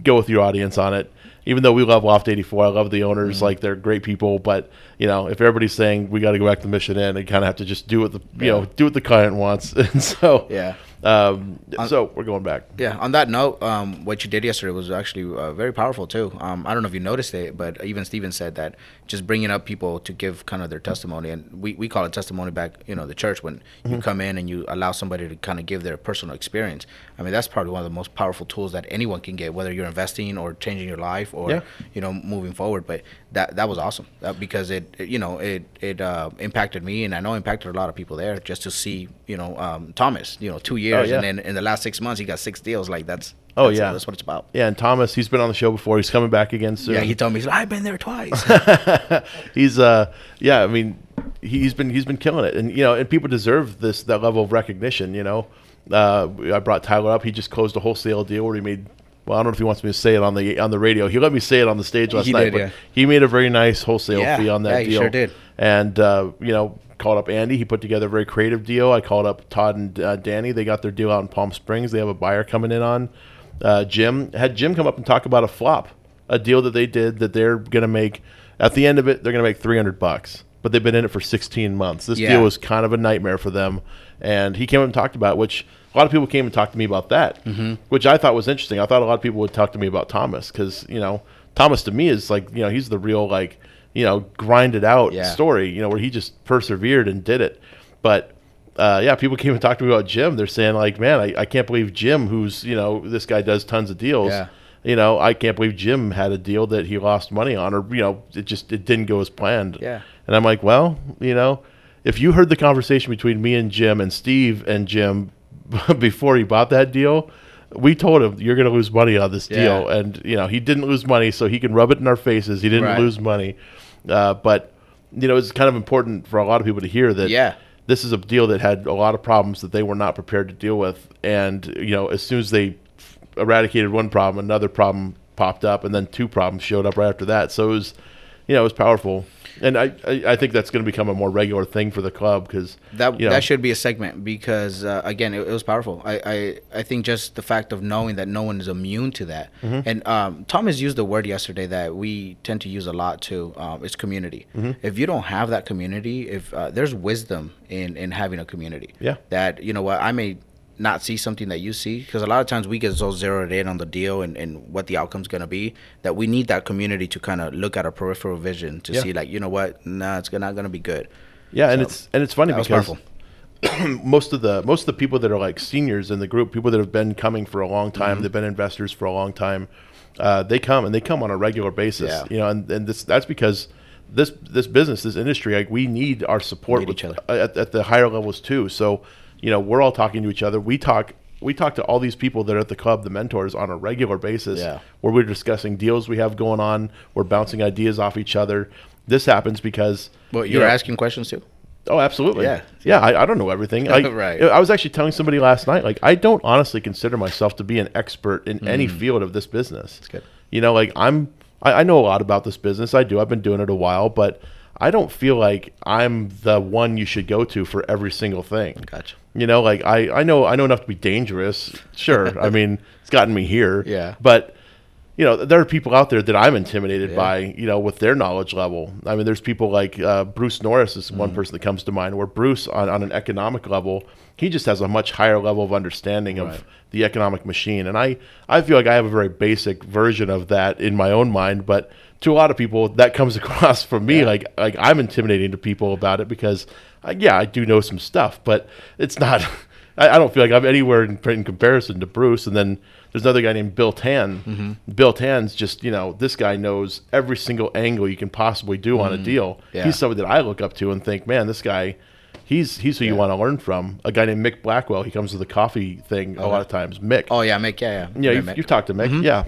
go with your audience on it. Even though we love Loft 84, I love the owners, Mm-hmm. like they're great people. But you know, if everybody's saying we got to go back to the Mission Inn, they kind of have to just do what the you Yeah. know do what the client wants. and so Yeah. Um, so we're going back. Yeah. On that note, um, what you did yesterday was actually uh, very powerful too. Um, I don't know if you noticed it, but even Steven said that just bringing up people to give kind of their testimony, and we, we call it testimony back, you know, the church when you Mhm. come in and you allow somebody to kind of give their personal experience. I mean, that's probably one of the most powerful tools that anyone can get, whether you're investing or changing your life or Yeah. you know moving forward. But that that was awesome that, because it, it, you know it it uh, impacted me, and I know impacted a lot of people there just to see you know um, Thomas, you know, two years, yeah. and then in the last six months he got six deals. Like that's Oh that's- yeah, that's what it's about. Yeah, and Thomas, he's been on the show before. He's coming back again soon. Yeah, he told me he's like, I've been there twice. he's uh yeah i mean he's been he's been killing it and you know and people deserve this that level of recognition you know uh i brought tyler up. He just closed a wholesale deal where he made well i don't know if he wants me to say it on the on the radio. He let me say it on the stage last He night did, but yeah. he made a very nice wholesale Yeah, fee on that yeah, deal. sure did. and uh you know called up andy. He put together a very creative deal. I called up todd and uh, danny. They got their deal out in palm springs. They have a buyer coming in on uh, jim. Had jim come up and talk about a flop a deal that they did that they're going to make. At the end of it they're going to make 300 bucks but they've been in it for 16 months this Yeah. deal was kind of a nightmare for them and he came up and talked about it, which a lot of people came and talked to me about that Mhm. which i thought was interesting i thought a lot of people would talk to me about thomas because you know thomas to me is like you know he's the real like you know grinded out Yeah. story you know where he just persevered and did it but uh, yeah, people came and talked to me about Jim. They're saying like, man, I, I can't believe Jim, who's you know this guy does tons of deals. Yeah. You know, I can't believe Jim had a deal that he lost money on, or you know, it just it didn't go as planned. Yeah. And I'm like, well, you know, if you heard the conversation between me and Jim and Steve and Jim before he bought that deal, we told him you're going to lose money on this deal, and you know he didn't lose money, so he can rub it in our faces. He didn't Right. lose money, uh, but you know it's kind of important for a lot of people to hear that. Yeah. This is a deal that had a lot of problems that they were not prepared to deal with, and you know, as soon as they eradicated one problem, another problem popped up, and then two problems showed up right after that. So it was, you know, it was powerful, and I I, I think that's going to become a more regular thing for the club because That you know, that should be a segment because uh, again, it, it was powerful. I, I I think just the fact of knowing that no one is immune to that, Mhm. and um, has used the word yesterday that we tend to use a lot too. Um, it's community. Mhm. If you don't have that community, if uh, there's wisdom in in having a community, Yeah. that you know what I may not see something that you see because a lot of times we get so zeroed in on the deal and, and what the outcome's going to be that we need that community to kind of look at a peripheral vision to Yeah. see like you know what nah it's not going to be good Yeah, and it's and it's funny because most of the most of the people that are like seniors in the group, people that have been coming for a long time, Mhm. they've been investors for a long time, uh, they come and they come on a regular basis. Yeah. You know, and, and this that's because this this business, this industry, like we need our support Need with, other. at, at the higher levels too. So, you know, we're all talking to each other. We talk we talk to all these people that are at the club, the mentors, on a regular basis. Yeah. Where we're discussing deals we have going on. We're bouncing ideas off each other. This happens because well you you're know- asking questions too Oh, absolutely. Yeah. yeah. I, I don't know everything. I, Right. I was actually telling somebody last night, like, I don't honestly consider myself to be an expert in any Mm. field of this business. That's good. You know, like I'm, I, I know a lot about this business. I do. I've been doing it a while, but I don't feel like I'm the one you should go to for every single thing. Gotcha. You know, like I, I know, I know enough to be dangerous. Sure. I mean, it's gotten me here. Yeah. But you know, there are people out there that I'm intimidated Yeah. by, you know, with their knowledge level. I mean, there's people like uh, Bruce Norris is one person that comes to mind, where Bruce, on, on an economic level, he just has a much higher level of understanding of the economic machine. And I, I feel like I have a very basic version of that in my own mind, but to a lot of people, that comes across for me like like I'm intimidating to people about it because, uh, yeah, I do know some stuff, but it's not. I, I don't feel like I'm anywhere in, in comparison to Bruce. And then there's another guy named Bill Tan. Mhm. Bill Tan's just you know this guy knows every single angle you can possibly do on a Mhm. deal. Yeah. He's somebody that I look up to and think, man, this guy. He's he's who you want to learn from. A guy named Mick Blackwell. He comes to the coffee thing a lot of times. Mick. oh yeah Mick yeah yeah Yeah, Yeah, you've, you've talked to Mick. Mhm. Yeah,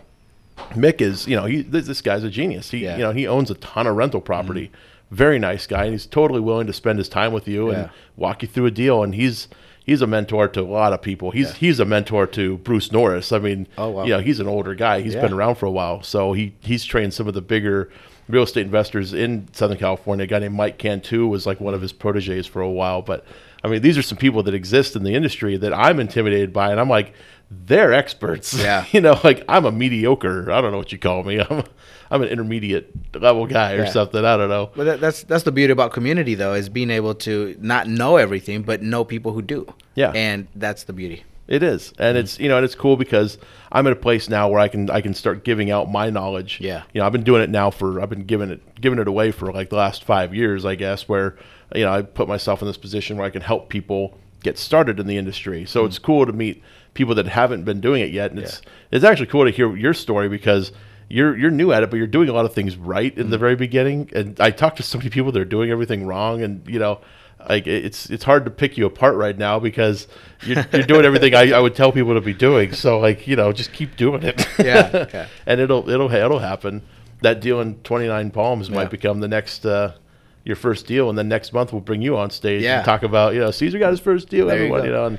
Mick is you know he this, guy's a genius. He Yeah. Mm-hmm. you know he owns a ton of rental property. Very nice guy, and he's totally willing to spend his time with you Yeah. and walk you through a deal. And he's he's a mentor to a lot of people. He's he's a mentor to Bruce Norris. I mean, Oh, wow. you know he's an older guy. He's Yeah. been around for a while, so he he's trained some of the bigger real estate investors in Southern California. A guy named Mike Cantu was like one of his proteges for a while, but. I mean, these are some people that exist in the industry that I'm intimidated by, and I'm like, they're experts. Yeah. you know, like I'm a mediocre. I don't know what you call me. I'm, I'm an intermediate level guy or Yeah. something. I don't know. But that, that's that's the beauty about community, though, is being able to not know everything, but know people who do. Yeah. and that's the beauty. It is, and it's you know, and it's cool because I'm at a place now where I can I can start giving out my knowledge. Yeah. you know, I've been doing it now for I've been giving it giving it away for like the last five years, I guess. Where you know I put myself in this position where I can help people get started in the industry. So Mm. it's cool to meet people that haven't been doing it yet, and it's it's actually cool to hear your story because. You're, you're new at it, but you're doing a lot of things right in Mm. the very beginning. And I talked to so many people that are doing everything wrong, and you know, like it's it's hard to pick you apart right now because you're, you're doing everything I, I would tell people to be doing. So like you know, just keep doing it. Yeah, okay. and it'll it'll it'll happen. That deal in 29 Palms Yeah. might become the next uh, your first deal, and then next month we'll bring you on stage Yeah. and talk about you know Caesar got his first deal. There everyone, go. you, know, and,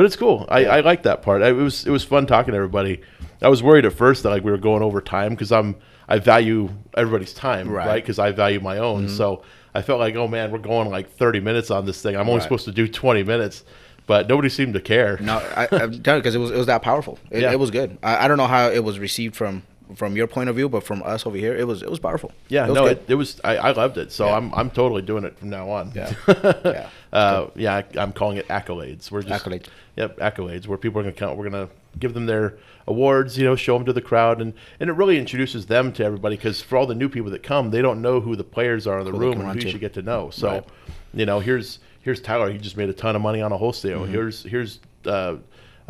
but it's cool. I, I like that part. I, it was it was fun talking to everybody. I was worried at first that like we were going over time because I'm I value everybody's time, Right. right? Because I value my own. Mhm. So I felt like, oh man, we're going like 30 minutes on this thing. I'm only Right. supposed to do 20 minutes, but nobody seemed to care. No, I, I'm telling because it was it was that powerful. It, Yeah. it was good. I, I don't know how it was received from from your point of view, but from us over here, it was it was powerful. Yeah, it was no, it, it was. I, I loved it, so Yeah. I'm I'm totally doing it from now on. Yeah. yeah, uh, yeah. I, I'm calling it accolades. We're just Accolades. Yep, accolades. Where people are to count. We're to give them their awards. You know, show them to the crowd, and and it really introduces them to everybody because for all the new people that come, they don't know who the players are in the Who room and who you should get to know. So, Right. you know, here's here's Tyler. He just made a ton of money on a wholesale. Mhm. Here's here's. Uh,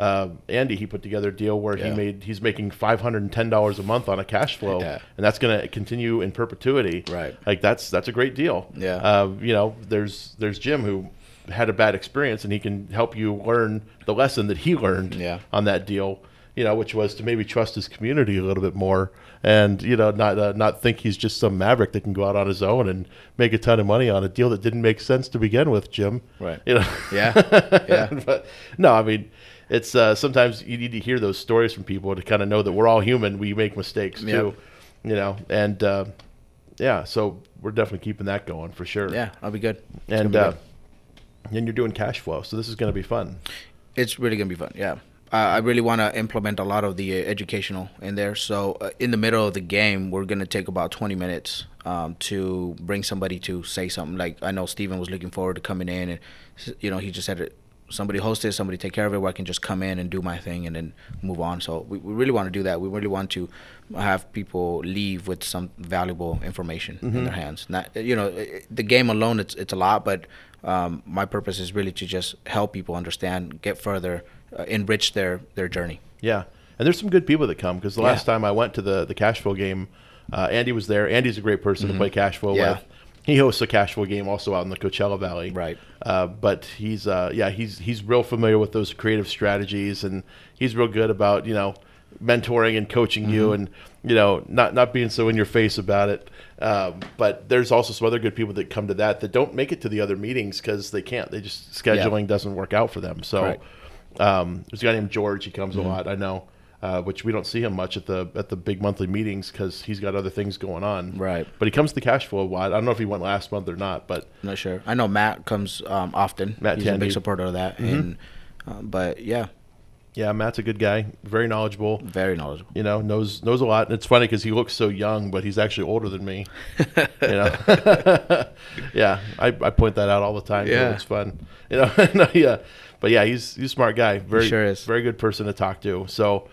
uh, Andy, he put together a deal where he made he's making five hundred and ten dollars a month on a cash flow, Yeah. and that's going to continue in perpetuity. Right. Like that's that's a great deal. Yeah. Uh, you know, there's there's Jim who had a bad experience, and he can help you learn the lesson that he learned Yeah. on that deal. You know, which was to maybe trust his community a little bit more, and you know, not uh, not think he's just some maverick that can go out on his own and make a ton of money on a deal that didn't make sense to begin with, Jim. Right. You know. Yeah. Yeah. but no, I mean, it's uh, sometimes you need to hear those stories from people to kind of know that we're all human. We make mistakes Yep. too, you know, and uh, yeah, so we're definitely keeping that going for sure. Yeah, I'll be good. It's and gonna uh, be and you're doing cash flow, so this is going to be fun. It's really gonna be fun. Yeah, uh, I really want to implement a lot of the uh, educational in there. So uh, in the middle of the game, we're gonna take about 20 minutes um, to bring somebody to say something. Like I know Steven was looking forward to coming in, and you know he just said somebody host it, somebody take care of it, where I can just come in and do my thing and then move on. So we, we really want to do that. We really want to have people leave with some valuable information in Mhm. their hands. Not you know the game alone, it's it's a lot, but um, my purpose is really to just help people understand, get further, uh, enrich their their journey. Yeah, and there's some good people that come because the Yeah. last time I went to the the cash flow game, uh, Andy was there. Andy's a great person Mhm. to play cash flow Yeah. with. He hosts a casual game also out in the Coachella Valley. Right. Uh, but he's uh, yeah he's he's real familiar with those creative strategies and he's real good about you know mentoring and coaching you Mhm. and you know not not being so in your face about it. Um, but there's also some other good people that come to that that don't make it to the other meetings because they can't. They just scheduling doesn't work out for them. So Right. um, there's a guy named George. He comes Mhm. a lot. I know. Uh, which we don't see him much at the at the big monthly meetings because he's got other things going on. Right. But he comes to the cash flow. I don't know if he went last month or not, but I'm not sure. I know Matt comes um, often. Matt He's a big supporter of that. Mhm. And uh, but yeah, yeah, Matt's a good guy. Very knowledgeable. Very knowledgeable. You know, knows knows a lot. And it's funny because he looks so young, but he's actually older than me. you know. yeah, I, I point that out all the time. Yeah. It's fun. You know. no, yeah, but yeah, he's he's a smart guy. Very sure is. very good person to talk to. So.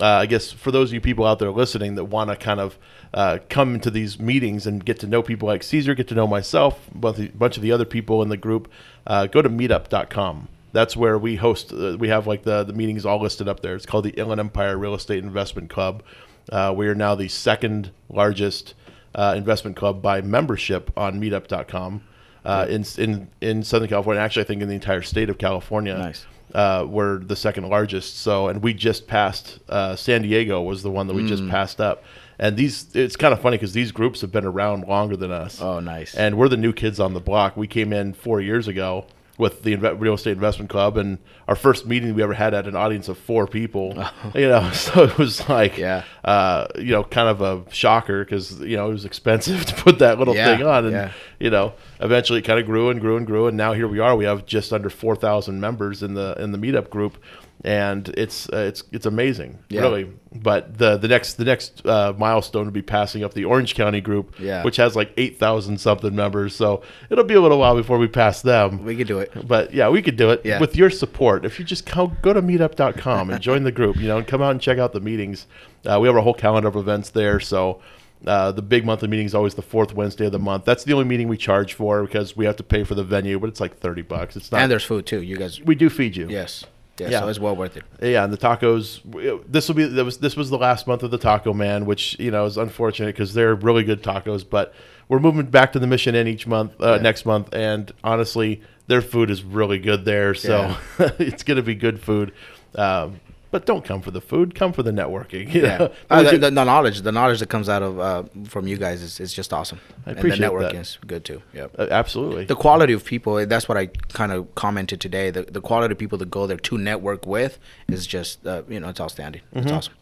Uh, I guess for those of you people out there listening that want to kind of uh, come into these meetings and get to know people like Caesar, get to know myself, a bunch of the other people in the group, uh, go to meetup.com. That's where we host. Uh, we have like the the meetings all listed up there. It's called the Inland Empire Real Estate Investment Club. Uh, we are now the second largest uh, investment club by membership on Meetup.com uh, in in in Southern California. Actually, I think in the entire state of California. Nice. Uh, we're the second largest. So, and we just passed. Uh, San Diego was the one that we just Mm. passed up. And these, it's kind of funny because these groups have been around longer than us. Oh, nice. And we're the new kids on the block. We came in four years ago with the Real Estate Investment Club, and our first meeting we ever had had an audience of four people. You know, so it was like, Yeah. uh, you know, kind of a shocker because you know it was expensive to put that little Yeah, thing on, and yeah. you know, eventually it kind of grew and grew and grew, and now here we are. We have just under four thousand members in the in the meetup group, and it's uh, it's it's amazing, Yeah. really. But the the next the next uh, milestone would be passing up the Orange County group, Yeah. which has like eight thousand something members. So it'll be a little while before we pass them. We could do it. But yeah, we could do it Yeah. with your support. If you just go, go to meetup.com and join the group, you know, and come out and check out the meetings. Uh, we have a whole calendar of events there. So uh, the big monthly meeting is always the fourth Wednesday of the month. That's the only meeting we charge for because we have to pay for the venue, but it's like 30 bucks. It's not. and there's food too. You guys. we do feed you. Yes. Yeah, Yeah. So it's well worth it. Yeah, and the tacos. This will be that was this was the last month of the Taco Man, which you know is unfortunate because they're really good tacos. But we're moving back to the Mission Inn each month, uh, next month, and honestly, their food is really good there. So it's going to be good food. Um, but don't come for the food; come for the networking. Yeah. Uh, the, the, the knowledge, the knowledge that comes out of uh, from you guys is, is just awesome. I and appreciate the networking that. is good too. Yep. Uh, absolutely. The quality of people, that's what I kind of commented today. The, the quality of people that go there to network with is just, uh, you know, it's outstanding. It's Mhm. awesome.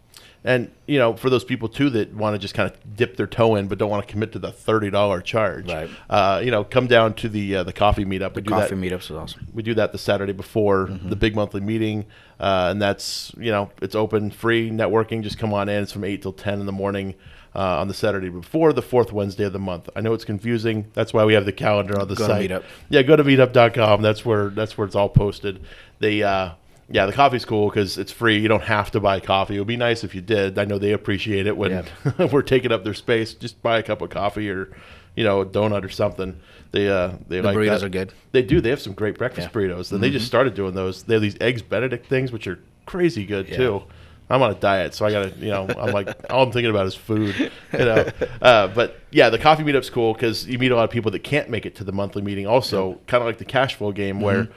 And you know, for those people too that want to just kind of dip their toe in, but don't want to commit to the thirty dollar charge, Right. Uh, you know, come down to the uh, the coffee meetup. The we do coffee that, meetups is awesome. We do that the Saturday before Mm-hmm. the big monthly meeting, uh, and that's you know it's open, free networking. Just come on in. It's from eight till ten in the morning. Uh, on the Saturday before the fourth Wednesday of the month. I know it's confusing. That's why we have the calendar on the Go to site. Meetup. Yeah, go to meetup.com. That's where that's where it's all posted. They uh yeah, the coffee's cool because it's free. You don't have to buy coffee. It would be nice if you did. I know they appreciate it when we're taking up their space. Just buy a cup of coffee or, you know, a donut or something. They uh they The like burritos that. are good. They do. They have some great breakfast Yeah. burritos. And they just started doing those. They have these eggs Benedict things, which are crazy good Yeah. too. I'm on a diet, so I gotta, you know, I'm like, all I'm thinking about is food, you know. Uh, but yeah, the coffee meetup's cool because you meet a lot of people that can't make it to the monthly meeting. Also, kind of like the cash flow game where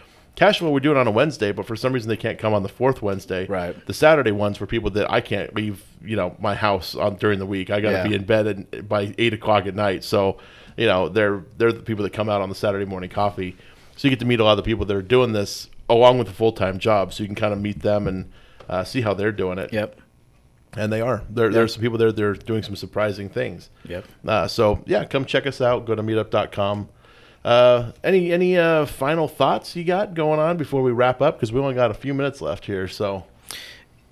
Mhm. cash flow we're doing on a Wednesday, but for some reason they can't come on the fourth Wednesday. Right. The Saturday ones for people that I can't leave, you know, my house on during the week. I got to Yeah. be in bed at, by eight o'clock at night. So, you know, they're they're the people that come out on the Saturday morning coffee. So you get to meet a lot of the people that are doing this along with a full time job. So you can kind of meet them and uh, see how they're doing it. Yep. And they are. There, Yep. There's some people there. They're doing some surprising things. Yep. Uh, so yeah, come check us out. Go to meetup.com. Uh, any any uh, final thoughts you got going on before we wrap up? Because we only got a few minutes left here. So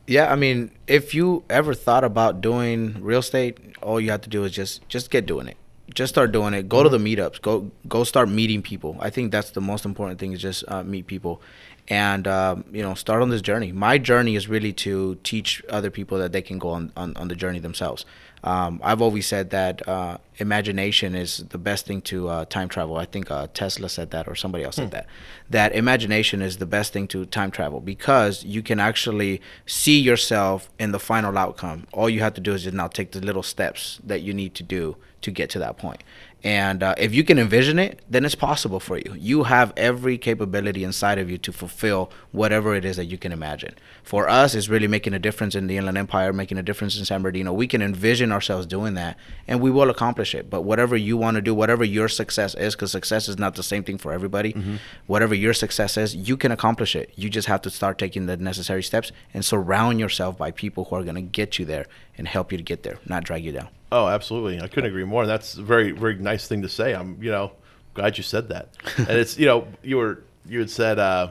Yeah, I mean, if you ever thought about doing real estate, all you have to do is just just get doing it. Just start doing it. Go to the meetups. Go go start meeting people. I think that's the most important thing is just uh, meet people, and um, you know start on this journey. My journey is really to teach other people that they can go on on, on the journey themselves. Um, I've always said that uh, imagination is the best thing to uh, time travel. I think uh, Tesla said that, or somebody else said Hmm. that. That imagination is the best thing to time travel because you can actually see yourself in the final outcome. All you have to do is just now take the little steps that you need to do to get to that point. And uh, if you can envision it, then it's possible for you. You have every capability inside of you to fulfill whatever it is that you can imagine. For us, it's really making a difference in the Inland Empire, making a difference in San Bernardino. We can envision ourselves doing that, and we will accomplish it. But whatever you want to do, whatever your success is, because success is not the same thing for everybody, Mhm. whatever your success is, you can accomplish it. You just have to start taking the necessary steps and surround yourself by people who are going to get you there and help you to get there, not drag you down. Oh, absolutely. I couldn't agree more. And that's a very, very nice thing to say. I'm, you know, glad you said that. and it's, you know, you were, you had said, uh,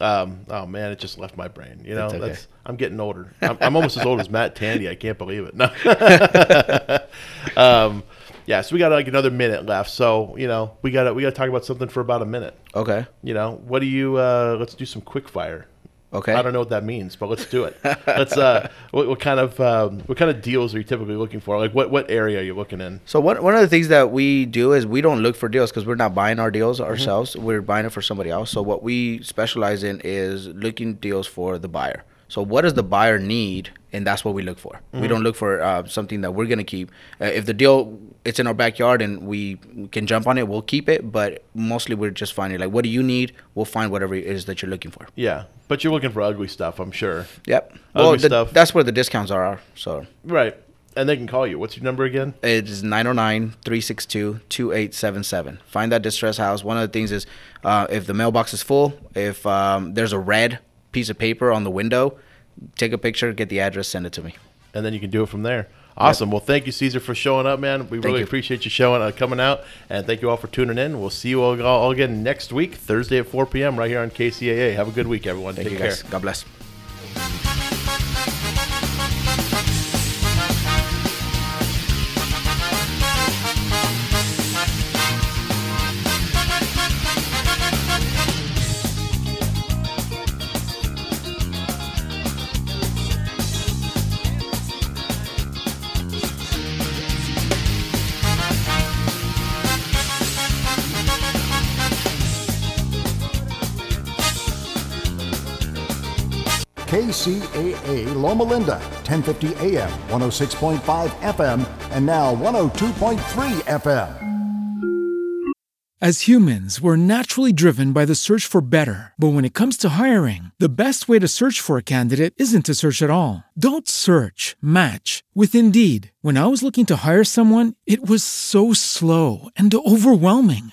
um, oh man, it just left my brain. You know, That's okay. that's, I'm getting older. I'm, I'm almost as old as Matt Tandy. I can't believe it. No. um, yeah. So we got like another minute left. So, you know, we got to, we got to talk about something for about a minute. Okay. You know, what do you, uh, let's do some quick fire. Okay. I don't know what that means, but let's do it. let's, uh, what, what kind of, um, what kind of deals are you typically looking for? Like what, what area are you looking in? So one one of the things that we do is we don't look for deals because we're not buying our deals Mm-hmm. ourselves. We're buying it for somebody else. So what we specialize in is looking deals for the buyer. So what does the buyer need, and that's what we look for. We Mhm. don't look for uh, something that we're gonna keep. Uh, if the deal it's in our backyard and we can jump on it, we'll keep it. But mostly we're just finding like, what do you need? We'll find whatever it is that you're looking for. Yeah, but you're looking for ugly stuff, I'm sure. Yep. Ugly Well, the- stuff. that's where the discounts are. So Right. And they can call you. What's your number again? It is 909-362-2877. Find that distress house. One of the things is uh, if the mailbox is full, if um, there's a red piece of paper on the window, take a picture, get the address, send it to me. And then you can do it from there. Awesome. Well, thank you, Caesar, for showing up, man. We really you. appreciate you showing, uh, coming out, and thank you all for tuning in. We'll see you all, all again next week, Thursday at 4 p.m. right here on KCAA. Have a good week, everyone. Thank Take you care. guys. God bless. KCAA Loma Linda, 1050 AM, 106.5 FM, and now 102.3 FM. As humans, we're naturally driven by the search for better. But when it comes to hiring, the best way to search for a candidate isn't to search at all. Don't search, match with Indeed. When I was looking to hire someone, it was so slow and overwhelming.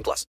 18 plus.